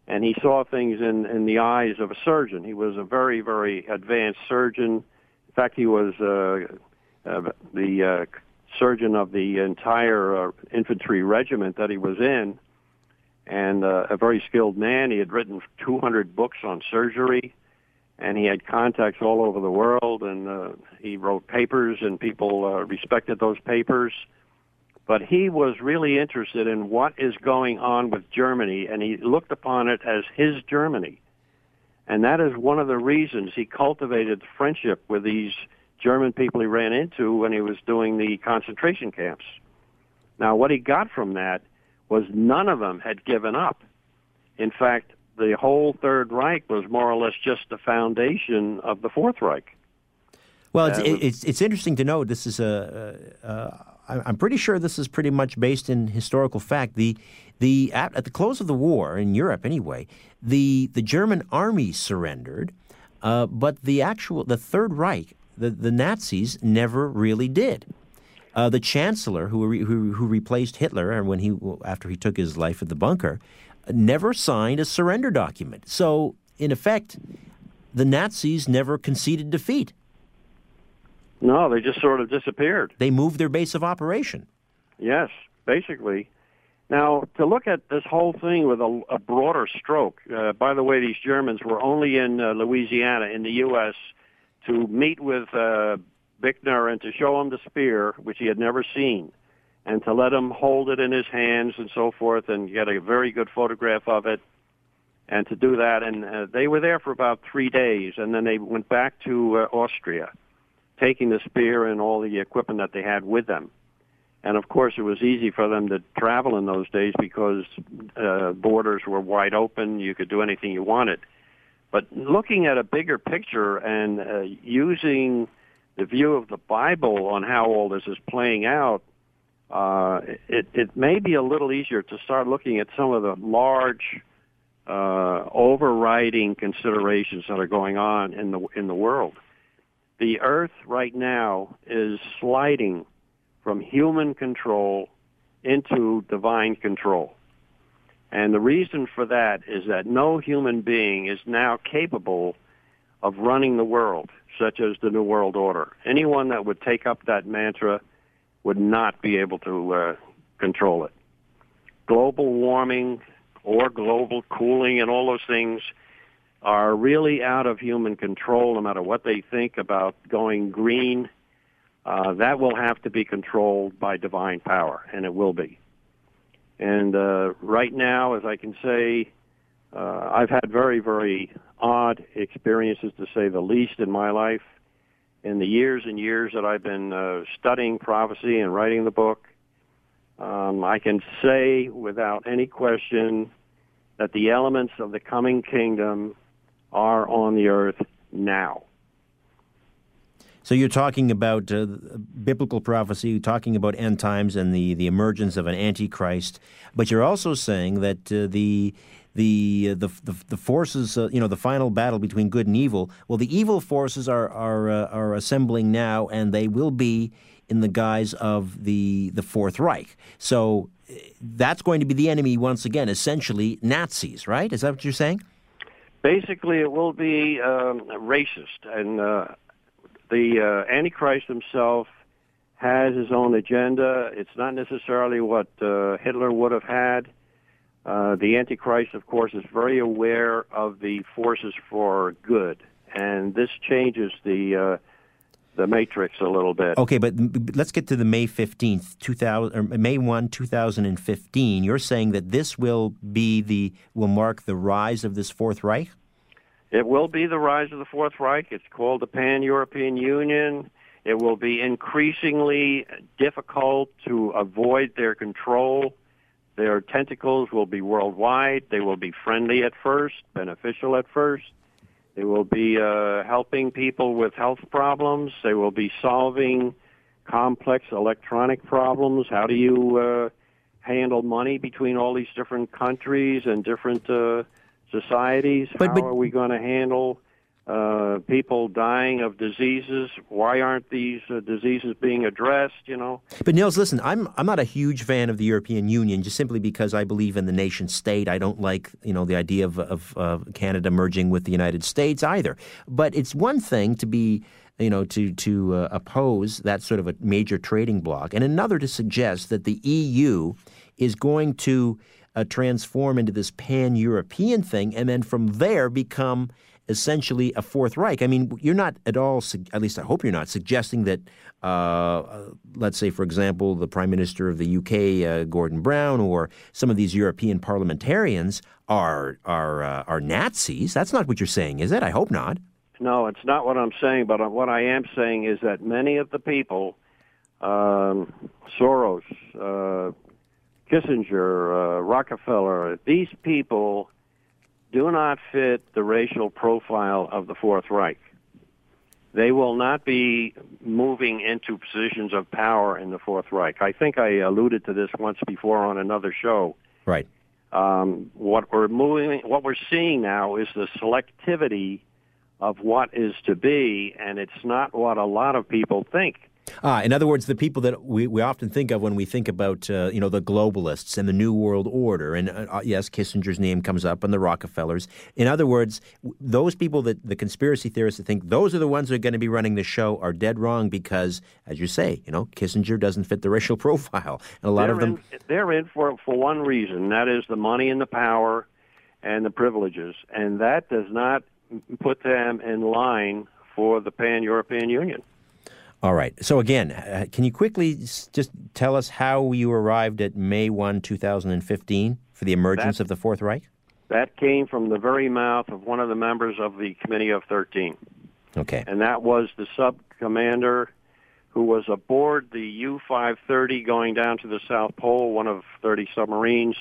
And he saw things in, in the eyes of a surgeon. He was a very, very advanced surgeon. In fact, he was uh, uh, the uh, surgeon of the entire uh, infantry regiment that he was in, and uh, a very skilled man. He had written 200 books on surgery, and he had contacts all over the world, and uh, he wrote papers, and people uh, respected those papers. But he was really interested in what is going on with Germany, and he looked upon it as his Germany. And that is one of the reasons he cultivated friendship with these German people he ran into when he was doing the concentration camps. Now, what he got from that was none of them had given up. In fact, the whole Third Reich was more or less just the foundation of the Fourth Reich. Well, it's it's it's interesting to know. This is a. Uh, I'm pretty sure this is pretty much based in historical fact. The the at, at the close of the war in Europe, anyway, the the German army surrendered, uh, but the actual the Third Reich, the the Nazis never really did. Uh, the chancellor who, re, who who replaced Hitler, and when he after he took his life at the bunker, never signed a surrender document. So in effect, the Nazis never conceded defeat. No, they just sort of disappeared. They moved their base of operation. Yes, basically. Now, to look at this whole thing with a, a broader stroke, uh, by the way, these Germans were only in uh, Louisiana in the U.S. to meet with uh, Bickner and to show him the spear, which he had never seen, and to let him hold it in his hands and so forth and get a very good photograph of it, and to do that. And uh, they were there for about three days, and then they went back to uh, Austria, taking the spear and all the equipment that they had with them. And of course, it was easy for them to travel in those days because uh, borders were wide open. You could do anything you wanted. But looking at a bigger picture and uh, using the view of the Bible on how all this is playing out, uh, it, it may be a little easier to start looking at some of the large uh, overriding considerations that are going on in the in the world. The Earth right now is sliding from human control into divine control. And the reason for that is that no human being is now capable of running the world, such as the New World Order. Anyone that would take up that mantra would not be able to uh, control it. Global warming or global cooling and all those things are really out of human control no matter what they think about going green uh, that will have to be controlled by divine power, and it will be. And uh, right now, as I can say, uh, I've had very, very odd experiences, to say the least, in my life. In the years and years that I've been uh, studying prophecy and writing the book, um, I can say without any question that the elements of the coming kingdom are on the earth now. So you're talking about uh, biblical prophecy, you're talking about end times and the, the emergence of an antichrist, but you're also saying that uh, the the, uh, the the the forces, uh, you know, the final battle between good and evil. Well, the evil forces are are uh, are assembling now, and they will be in the guise of the the Fourth Reich. So uh, that's going to be the enemy once again, essentially Nazis, right? Is that what you're saying? Basically, it will be um, racist, and uh, the Antichrist himself has his own agenda. It's not necessarily what Hitler would have had. Uh, the Antichrist, of course, is very aware of the forces for good, and this changes the uh, the matrix a little bit. Okay, but let's get to the May fifteenth, two thousand, or May one, two thousand and fifteen. You're saying that this will be the will mark the rise of this Fourth Reich. It will be the rise of the Fourth Reich. It's called the Pan European Union. It will be increasingly difficult to avoid their control. Their tentacles will be worldwide. They will be friendly at first, beneficial at first. They will be uh, helping people with health problems. They will be solving complex electronic problems. How do you uh, handle money between all these different countries and different uh, societies? But- How but- are we going to handle uh, people dying of diseases? Why aren't these uh, diseases being addressed? You know, But Nils, listen, I'm I'm not a huge fan of the European Union just simply because I believe in the nation state. I don't like you know the idea of of uh, Canada merging with the United States either. But it's one thing to be you know to to uh, oppose that sort of a major trading bloc, and another to suggest that the EU is going to uh, transform into this pan-European thing, and then from there become essentially a fourth Reich. I mean, you're not at all, at least I hope you're not, suggesting that, uh, uh, let's say, for example, the Prime Minister of the UK, uh, Gordon Brown, or some of these European parliamentarians are are uh, are Nazis. That's not what you're saying, is it? I hope not. No, it's not what I'm saying, but what I am saying is that many of the people, um, Soros, uh, Kissinger, uh, Rockefeller, these people do not fit the racial profile of the Fourth Reich. They will not be moving into positions of power in the Fourth Reich. I think I alluded to this once before on another show. Right. Um, what we're moving, what we're seeing now is the selectivity of what is to be, and it's not what a lot of people think. Ah, in other words, the people that we, we often think of when we think about uh, you know the globalists and the New World Order, and uh, yes, Kissinger's name comes up, and the Rockefellers. In other words, those people that the conspiracy theorists that think those are the ones that are going to be running the show are dead wrong because, as you say, you know, Kissinger doesn't fit the racial <laughs> profile, and a lot they're of them. in, they're in for for one reason, and that is the money and the power and the privileges, and that does not put them in line for the pan European Union. All right. So again, uh, can you quickly s- just tell us how you arrived at May one, two thousand and fifteen, for the emergence That- of the Fourth Reich? That came from the very mouth of one of the members of the Committee of 13. Okay. And that was the sub commander who was aboard the U 530 going down to the South Pole, one of 30 submarines.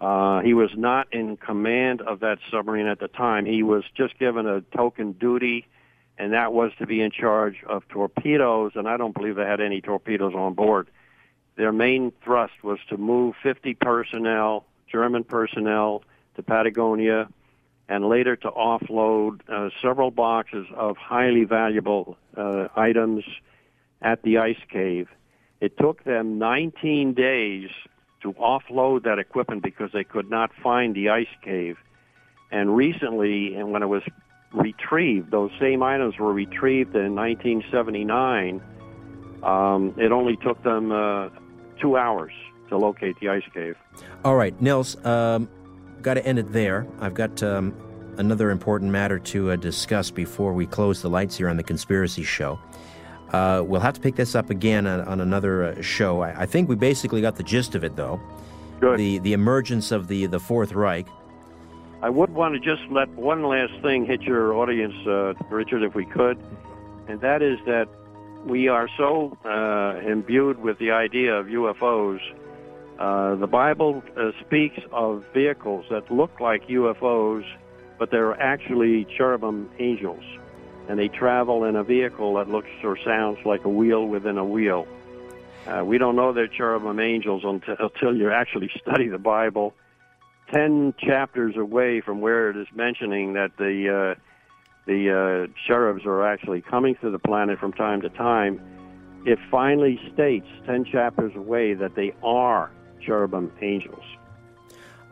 Uh, he was not in command of that submarine at the time. He was just given a token duty, and that was to be in charge of torpedoes, and I don't believe they had any torpedoes on board. Their main thrust was to move 50 personnel, German personnel, to Patagonia, and later to offload uh, several boxes of highly valuable uh, items at the ice cave. It took them 19 days to offload that equipment because they could not find the ice cave. And recently, and when it was retrieved, those same items were retrieved in 1979. Um, it only took them uh, two hours to locate the ice cave. All right, Nils, um, got to end it there. I've got um, another important matter to uh, discuss before we close the lights here on the Conspiracy Show. Uh, we'll have to pick this up again on, on another uh, show. I, I think we basically got the gist of it, though. Good. The the emergence of the the Fourth Reich. I would want to just let one last thing hit your audience, uh, Richard, if we could, and that is that we are so uh, imbued with the idea of UFOs. Uh, the Bible uh, speaks of vehicles that look like UFOs, but they're actually cherubim angels, and they travel in a vehicle that looks or sounds like a wheel within a wheel. Uh, we don't know they're cherubim angels until, until you actually study the Bible. Ten chapters away from where it is mentioning that the uh, the uh, cherubs are actually coming to the planet from time to time, it finally states 10 chapters away that they are cherubim angels.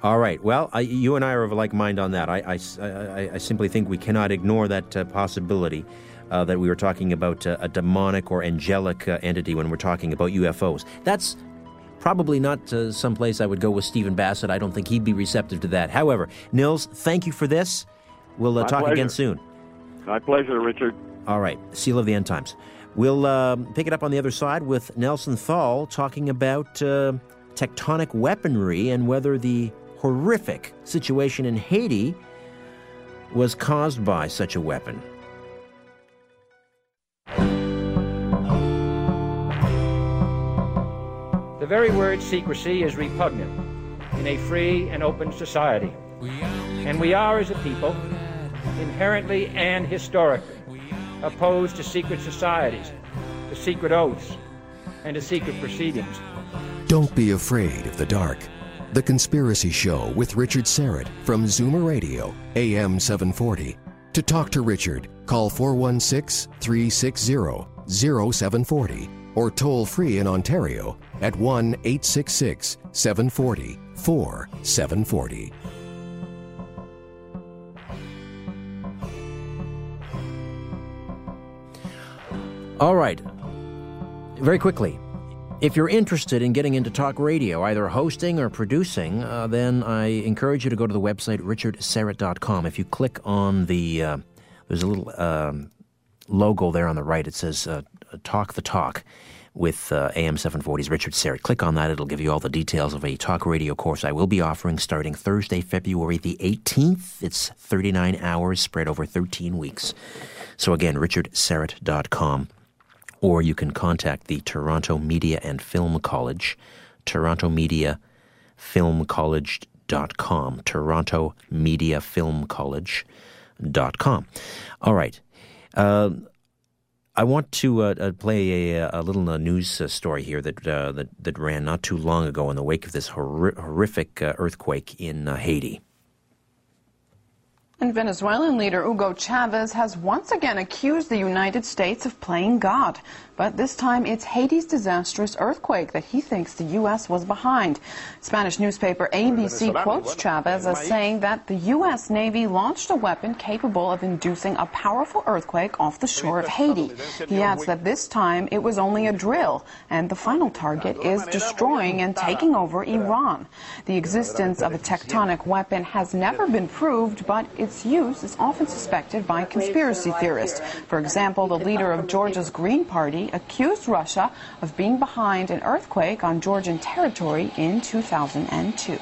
All right. Well, I, you and I are of a like mind on that. I, I, I, I simply think we cannot ignore that uh, possibility uh, that we were talking about uh, a demonic or angelic uh, entity when we're talking about UFOs. That's probably not uh, someplace I would go with Stephen Bassett. I don't think he'd be receptive to that. However, Nils, thank you for this. We'll uh, talk pleasure. again soon. My pleasure, Richard. All right. Seal of the End Times. We'll um, pick it up on the other side with Nelson Thall talking about uh, tectonic weaponry and whether the horrific situation in Haiti was caused by such a weapon. The very word secrecy is repugnant in a free and open society. And we are, as a people, inherently and historically opposed to secret societies, to secret oaths, and to secret proceedings. Don't be afraid of the dark. The Conspiracy Show with Richard Syrett from Zoomer Radio, AM 740. To talk to Richard, call 416 360 0740 or toll free in Ontario at 1 866 740 4740. All right. Very quickly, if you're interested in getting into talk radio, either hosting or producing, uh, then I encourage you to go to the website richardsyrett.com. If you click on the, uh, there's a little um, logo there on the right. It says uh, Talk the Talk with uh, AM 740's Richard Syrett. Click on that. It'll give you all the details of a talk radio course I will be offering starting Thursday, February the 18th. It's 39 hours spread over 13 weeks. So again, richardsyrett.com. Or you can contact the Toronto Media and Film College, Toronto Media Film College.com, Toronto Media Film. All right. Uh, I want to uh, uh, play a, a little uh, news uh, story here that, uh, that that ran not too long ago in the wake of this horri- horrific earthquake in Haiti. And Venezuelan leader Hugo Chavez has once again accused the United States of playing God. But this time it's Haiti's disastrous earthquake that he thinks the U.S. was behind. Spanish newspaper ABC quotes Chavez as saying that the U.S. Navy launched a weapon capable of inducing a powerful earthquake off the shore of Haiti. He adds that this time it was only a drill, and the final target is destroying and taking over Iran. The existence of a tectonic weapon has never been proved, but its use is often suspected by conspiracy theorists. For example, the leader of Georgia's Green Party accused Russia of being behind an earthquake on Georgian territory in 2002.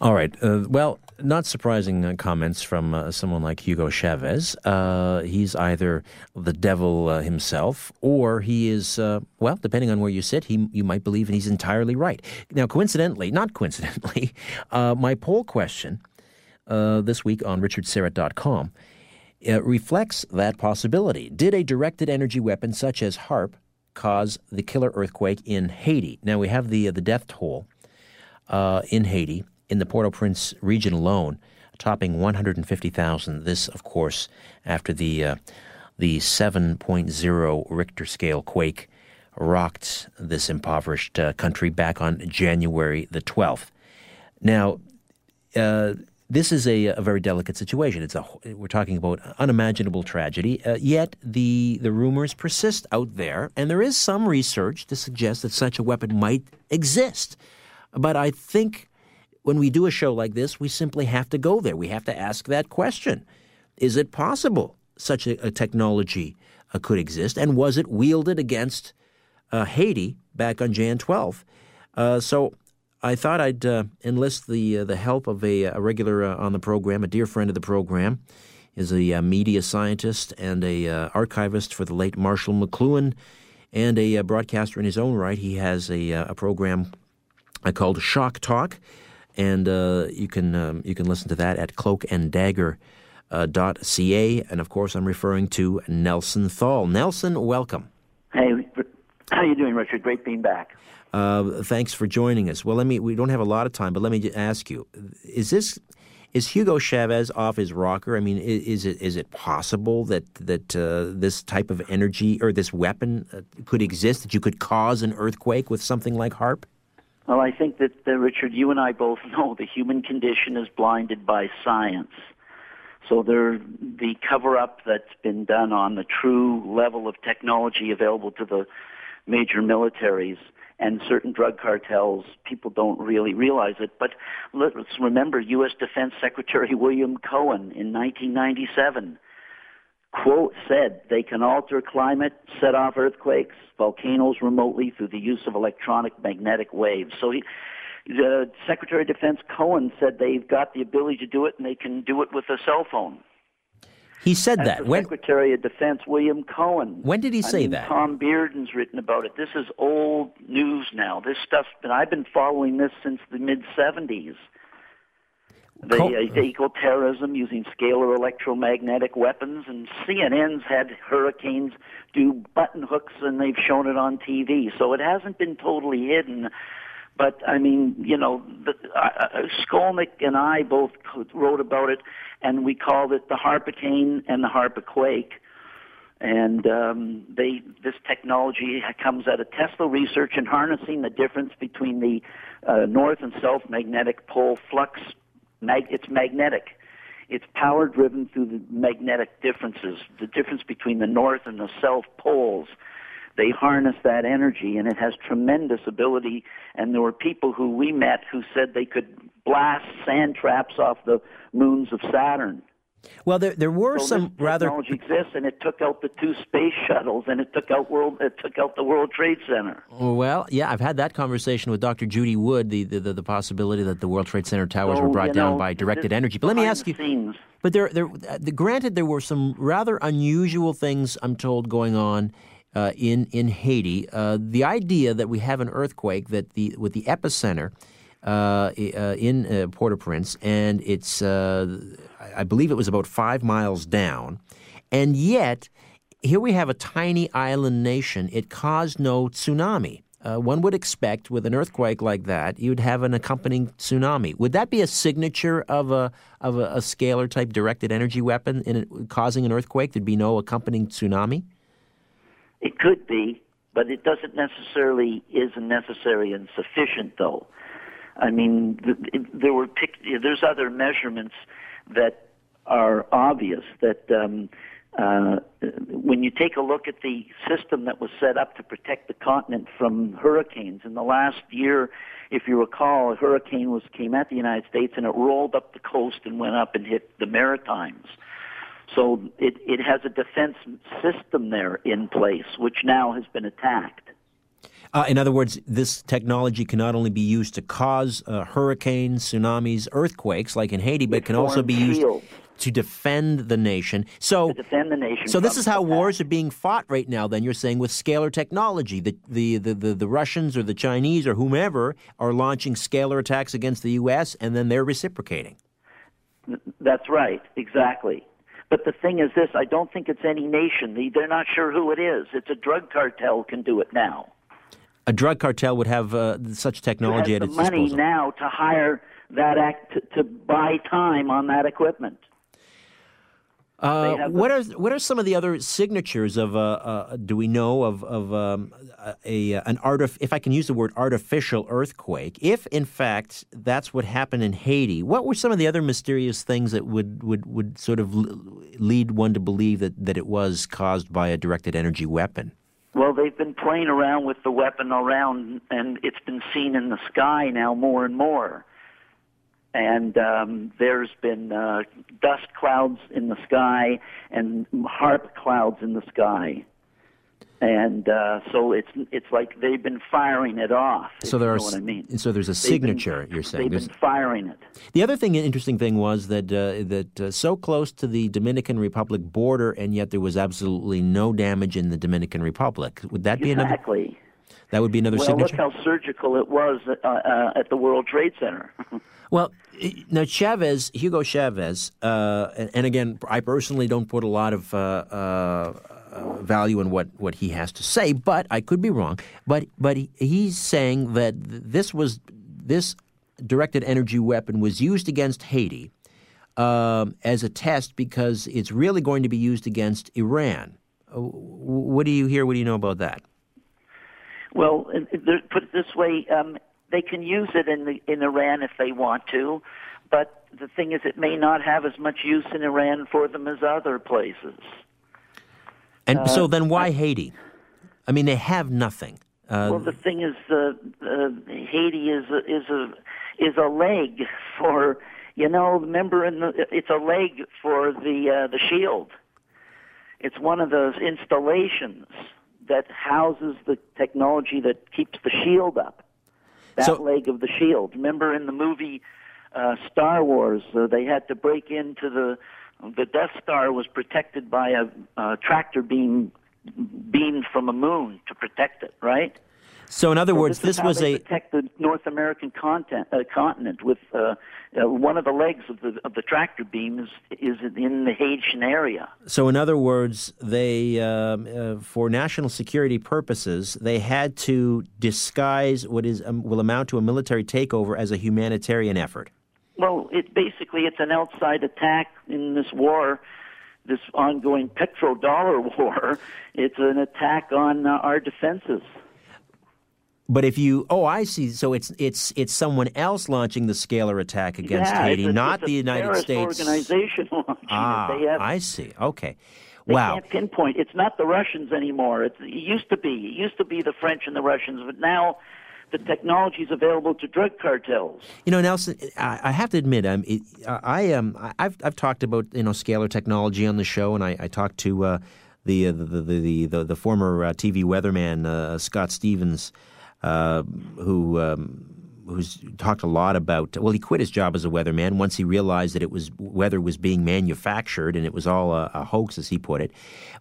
All right. Uh, well, not surprising uh, comments from uh, someone like Hugo Chavez. Uh, he's either the devil uh, himself, or he is, uh, well, depending on where you sit, he you might believe and he's entirely right. Now, coincidentally, not coincidentally, <laughs> my poll question this week on richardsyrett.com uh, reflects that possibility. Did a directed energy weapon such as HAARP cause the killer earthquake in Haiti? Now, we have the, uh, the death toll uh, in Haiti, in the Port au Prince region alone, topping 150,000. This, of course, after the, uh, the 7.0 Richter scale quake rocked this impoverished uh, country back on January the 12th. Now, uh, this is a, a very delicate situation. It's a we're talking about unimaginable tragedy. Uh, yet the the rumors persist out there, and there is some research to suggest that such a weapon might exist. But I think when we do a show like this, we simply have to go there. We have to ask that question: Is it possible such a, a technology uh, could exist, and was it wielded against uh, Haiti back on Jan 12? Uh, so I thought I'd uh, enlist the uh, the help of a, a regular uh, on the program, a dear friend of the program, is a uh, media scientist and a uh, archivist for the late Marshall McLuhan, and a uh, broadcaster in his own right. He has a, a program called Shock Talk, and you can um, you can listen to that at Cloak cloakanddagger.ca. Uh, dot ca. and of course, I'm referring to Nelson Thall. Nelson, welcome. Hey, how you doing, Richard? Great being back. Uh, thanks for joining us. Well, let me. We don't have a lot of time, but let me ask you: Is this is Hugo Chavez off his rocker? I mean, is, it is it possible that that uh, this type of energy or this weapon uh, could exist that you could cause an earthquake with something like HAARP? Well, I think that, Richard, you and I both <laughs> know the human condition is blinded by science. So there, the cover-up that's been done on the true level of technology available to the major militaries and certain drug cartels, people don't really realize it. But let's remember U.S. Defense Secretary William Cohen in 1997 quote said they can alter climate, set off earthquakes, volcanoes remotely through the use of electronic magnetic waves. So he, the Secretary of Defense Cohen said they've got the ability to do it and they can do it with a cell phone. He said That's that. When Secretary of Defense William Cohen. when did he I say mean, that? Tom Bearden's written about it. This is old news now. This stuff, and I've been following this since the mid 70s. The, Co- uh, they equal terrorism using scalar electromagnetic weapons, and CNN's had hurricanes do button hooks, and they've shown it on TV. So it hasn't been totally hidden. But I mean, you know, the, uh, Skolnick and I both wrote about it, and we called it the Harpicane and the Harpaquake. And um, they, this technology comes out of Tesla research and harnessing the difference between the uh, north and south magnetic pole flux. Mag- it's magnetic. It's power driven through the magnetic differences, the difference between the north and the south poles. They harness that energy, and it has tremendous ability. And there were people who we met who said they could blast sand traps off the moons of Saturn. Well, there there were So some this rather technology exists, and it took out the two space shuttles, and it took out world, it took out the World Trade Center. Well, yeah, I've had that conversation with Dr. Judy Wood, the, the, the possibility that the World Trade Center towers So, were brought down know, by directed energy. But let me ask you, scenes. but there, there, uh, the, granted, there were some rather unusual things, I'm told, going on uh, in in Haiti. Uh, the idea that we have an earthquake that the with the epicenter uh, uh, in uh, Port-au-Prince, and it's uh, I believe it was about five miles down, and yet here we have a tiny island nation. It caused no tsunami. One would expect with an earthquake like that, you'd have an accompanying tsunami. Would that be a signature of a of a, a scalar type directed energy weapon in causing an earthquake? There'd be no accompanying tsunami. It could be, but it doesn't necessarily isn't necessary and sufficient though. I mean, there were there's other measurements that are obvious that um, uh, when you take a look at the system that was set up to protect the continent from hurricanes in the last year, if you recall, a hurricane was came at the United States and it rolled up the coast and went up and hit the Maritimes. So it, it has a defense system there in place, which now has been attacked. Uh, in other words, this technology can not only be used to cause uh, hurricanes, tsunamis, earthquakes, like in Haiti, but it can also be used shields. to defend the nation. So, defend the nation. so this is how wars are being fought right now. Then you're saying with scalar technology, the the, the, the the Russians or the Chinese or whomever are launching scalar attacks against the U.S. and then they're reciprocating. That's right, exactly. But the thing is this, I don't think it's any nation. They- They're not sure who it is. It's a drug cartel can do it now. A drug cartel would have uh, such technology at has its the money disposal. now to hire that act to, to buy time on that equipment. Uh, what are what are some of the other signatures of? Uh, uh, do we know of of um, a an artif- if I can use the word artificial earthquake? If in fact that's what happened in Haiti, what were some of the other mysterious things that would would, would sort of lead one to believe that, that it was caused by a directed energy weapon? Well, they've been playing around with the weapon around, and it's been seen in the sky now more and more. And um, there's been uh, dust clouds in the sky and HAARP clouds in the sky. And uh, so it's it's like they've been firing it off. So there you are know what I mean. so there's a They've been- signature. you're saying They've There's- been firing it. The other thing, interesting thing, was that uh, that uh, so close to the Dominican Republic border, and yet there was absolutely no damage in the Dominican Republic. Would that be another? Exactly. That would be another well, signature. look how surgical it was uh, uh, at the World Trade Center. <laughs> Well, now Chavez, Hugo Chavez, uh, and, and again, I personally don't put a lot of uh, uh, value in what, what he has to say, but I could be wrong. But but he, he's saying that this was this directed energy weapon was used against Haiti um, as a test because it's really going to be used against Iran. What do you hear? What do you know about that? Well, put it this way: um, they can use it in the, in Iran if they want to, but the thing is, it may not have as much use in Iran for them as other places. And Uh, so then why Haiti? I mean, they have nothing. Uh, well, the thing is, uh, uh, Haiti is a, is a is a leg for you know. Remember, in the, it's a leg for the uh, the shield. It's one of those installations that houses the technology that keeps the shield up. That So- leg of the shield. Remember in the movie uh, Star Wars, uh, they had to break into the the Death Star was protected by a, a tractor beam beamed from a moon to protect it, right? So, in other So words, this, is this was a protect the North American content, uh, continent with uh, uh, one of the legs of the of the tractor beam is is in the Haitian area. So, in other words, they, um, uh, for national security purposes, they had to disguise what is um, will amount to a military takeover as a humanitarian effort. Well, it basically it's an outside attack in this war, this ongoing petrodollar <laughs> war. It's an attack on uh, our defenses. But if you, oh, I see. So it's it's it's someone else launching the scalar attack against yeah, Haiti, it's a, not it's the United States. organization <laughs> launching it. Ah, They have I see. Okay. They wow. can't pinpoint. It's not the Russians anymore. It's, it used to be. It used to be the French and the Russians, but now the technology is available to drug cartels. You know, Nelson, I, I have to admit, um, it, I um, I've I've talked about you know scalar technology on the show, and I, I talked to uh, the, uh, the, the the the the former uh, TV weatherman uh, Scott Stevens, uh, who. Um, Who's talked a lot about? Well, he quit his job as a weatherman once he realized that it was weather was being manufactured and it was all a, a hoax, as he put it.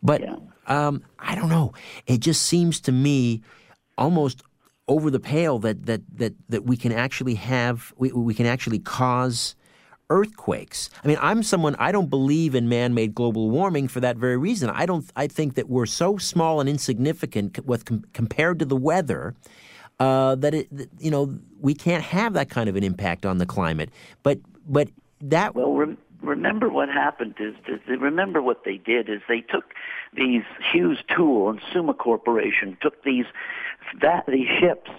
But um, I don't know. It just seems to me almost over the pale that that that that we can actually have we, we can actually cause earthquakes. I mean, I'm someone I don't believe in man-made global warming for that very reason. I don't I think that we're so small and insignificant with com- compared to the weather uh, that it you know we can't have that kind of an impact on the climate. But but that well rem- remember what happened is, is remember what they did is they took these Hughes Tool and Summa Corporation took these that these ships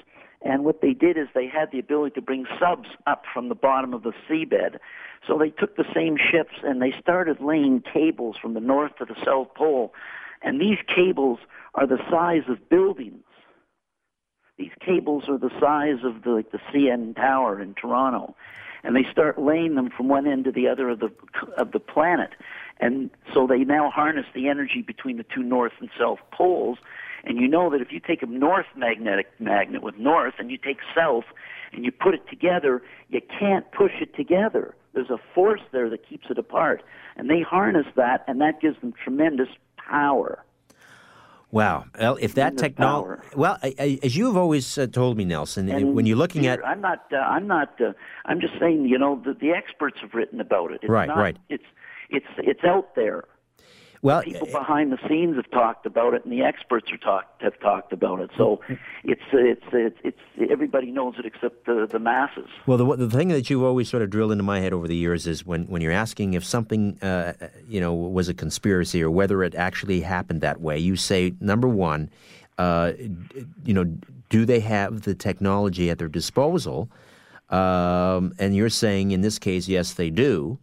and what they did is they had the ability to bring subs up from the bottom of the seabed. So they took the same ships and they started laying cables from the north to the south pole. And these cables are the size of buildings. These cables are the size of the, like the CN Tower in Toronto, and they start laying them from one end to the other of the of the planet, and so they now harness the energy between the two north and south poles. And you know that if you take a north magnetic magnet with north and you take south and you put it together, you can't push it together. There's a force there that keeps it apart, and they harness that, and that gives them tremendous power. Wow. Well, if that technology, well, I, I, as you have always uh, told me, Nelson, And when you're looking at I'm not. Uh, I'm not. Uh, I'm just saying. You know, the, the experts have written about it. It's Right, not- right. It's it's it's out there. Well, People behind the scenes have talked about it, and the experts are talked have talked about it. So it's it's it's it's everybody knows it except the the masses. Well, the, the thing that you've always sort of drilled into my head over the years is when, when you're asking if something, uh, you know, was a conspiracy or whether it actually happened that way, you say, number one, uh, you know, do they have the technology at their disposal? Um, and you're saying in this case, yes, they do,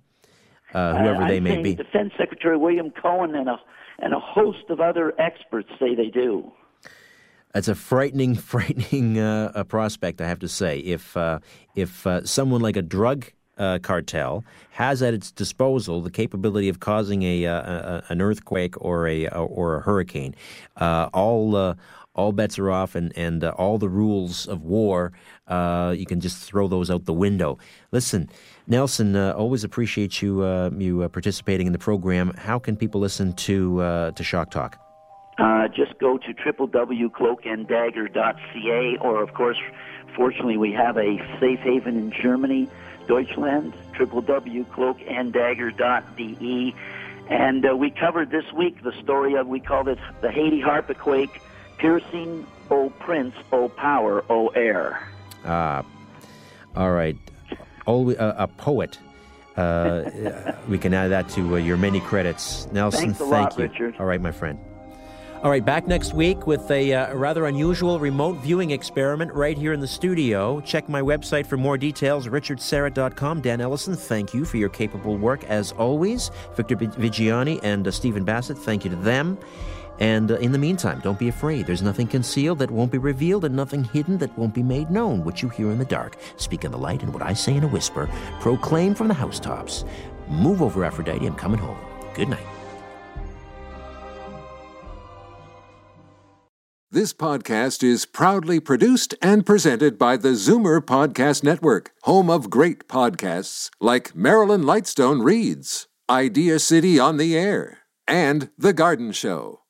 uh, whoever I, they I'm may be. Defense Secretary William Cohen and a and a host of other experts say they do. That's a frightening, <laughs> frightening uh, uh, prospect, I have to say. If uh, if uh, someone like a drug uh, cartel has at its disposal the capability of causing a, uh, a an earthquake or a or a hurricane, uh, all uh, all bets are off, and and uh, all the rules of war uh, you can just throw those out the window. Listen, Nelson, uh, always appreciate you uh, you uh, participating in the program. How can people listen to uh, to Shock Talk? Just go to www.cloakanddagger.ca, or of course, fortunately, we have a safe haven in Germany, Deutschland, www.cloakanddagger.de. And uh, we covered this week the story of, we called it the Haiti Harpaquake, Piercing, O Prince, O Power, O Air. Ah, all right. Always, uh, a poet Uh, we can add that to uh, your many credits. Nelson, thank lot, you. Richard. All right, my friend. All right, back next week with a uh, rather unusual remote viewing experiment right here in the studio. Check my website for more details, richardsyrett.com. Dan Ellison, thank you for your capable work as always. Victor Viggiani and uh, Stephen Bassett, thank you to them. And uh, in the meantime, don't be afraid. There's nothing concealed that won't be revealed, and nothing hidden that won't be made known. What you hear in the dark, speak in the light, and what I say in a whisper, proclaim from the housetops. Move over, Aphrodite. I'm coming home. Good night. This podcast is proudly produced and presented by the Zoomer Podcast Network, home of great podcasts like Marilyn Lightstone Reads, Idea City on the Air, and The Garden Show.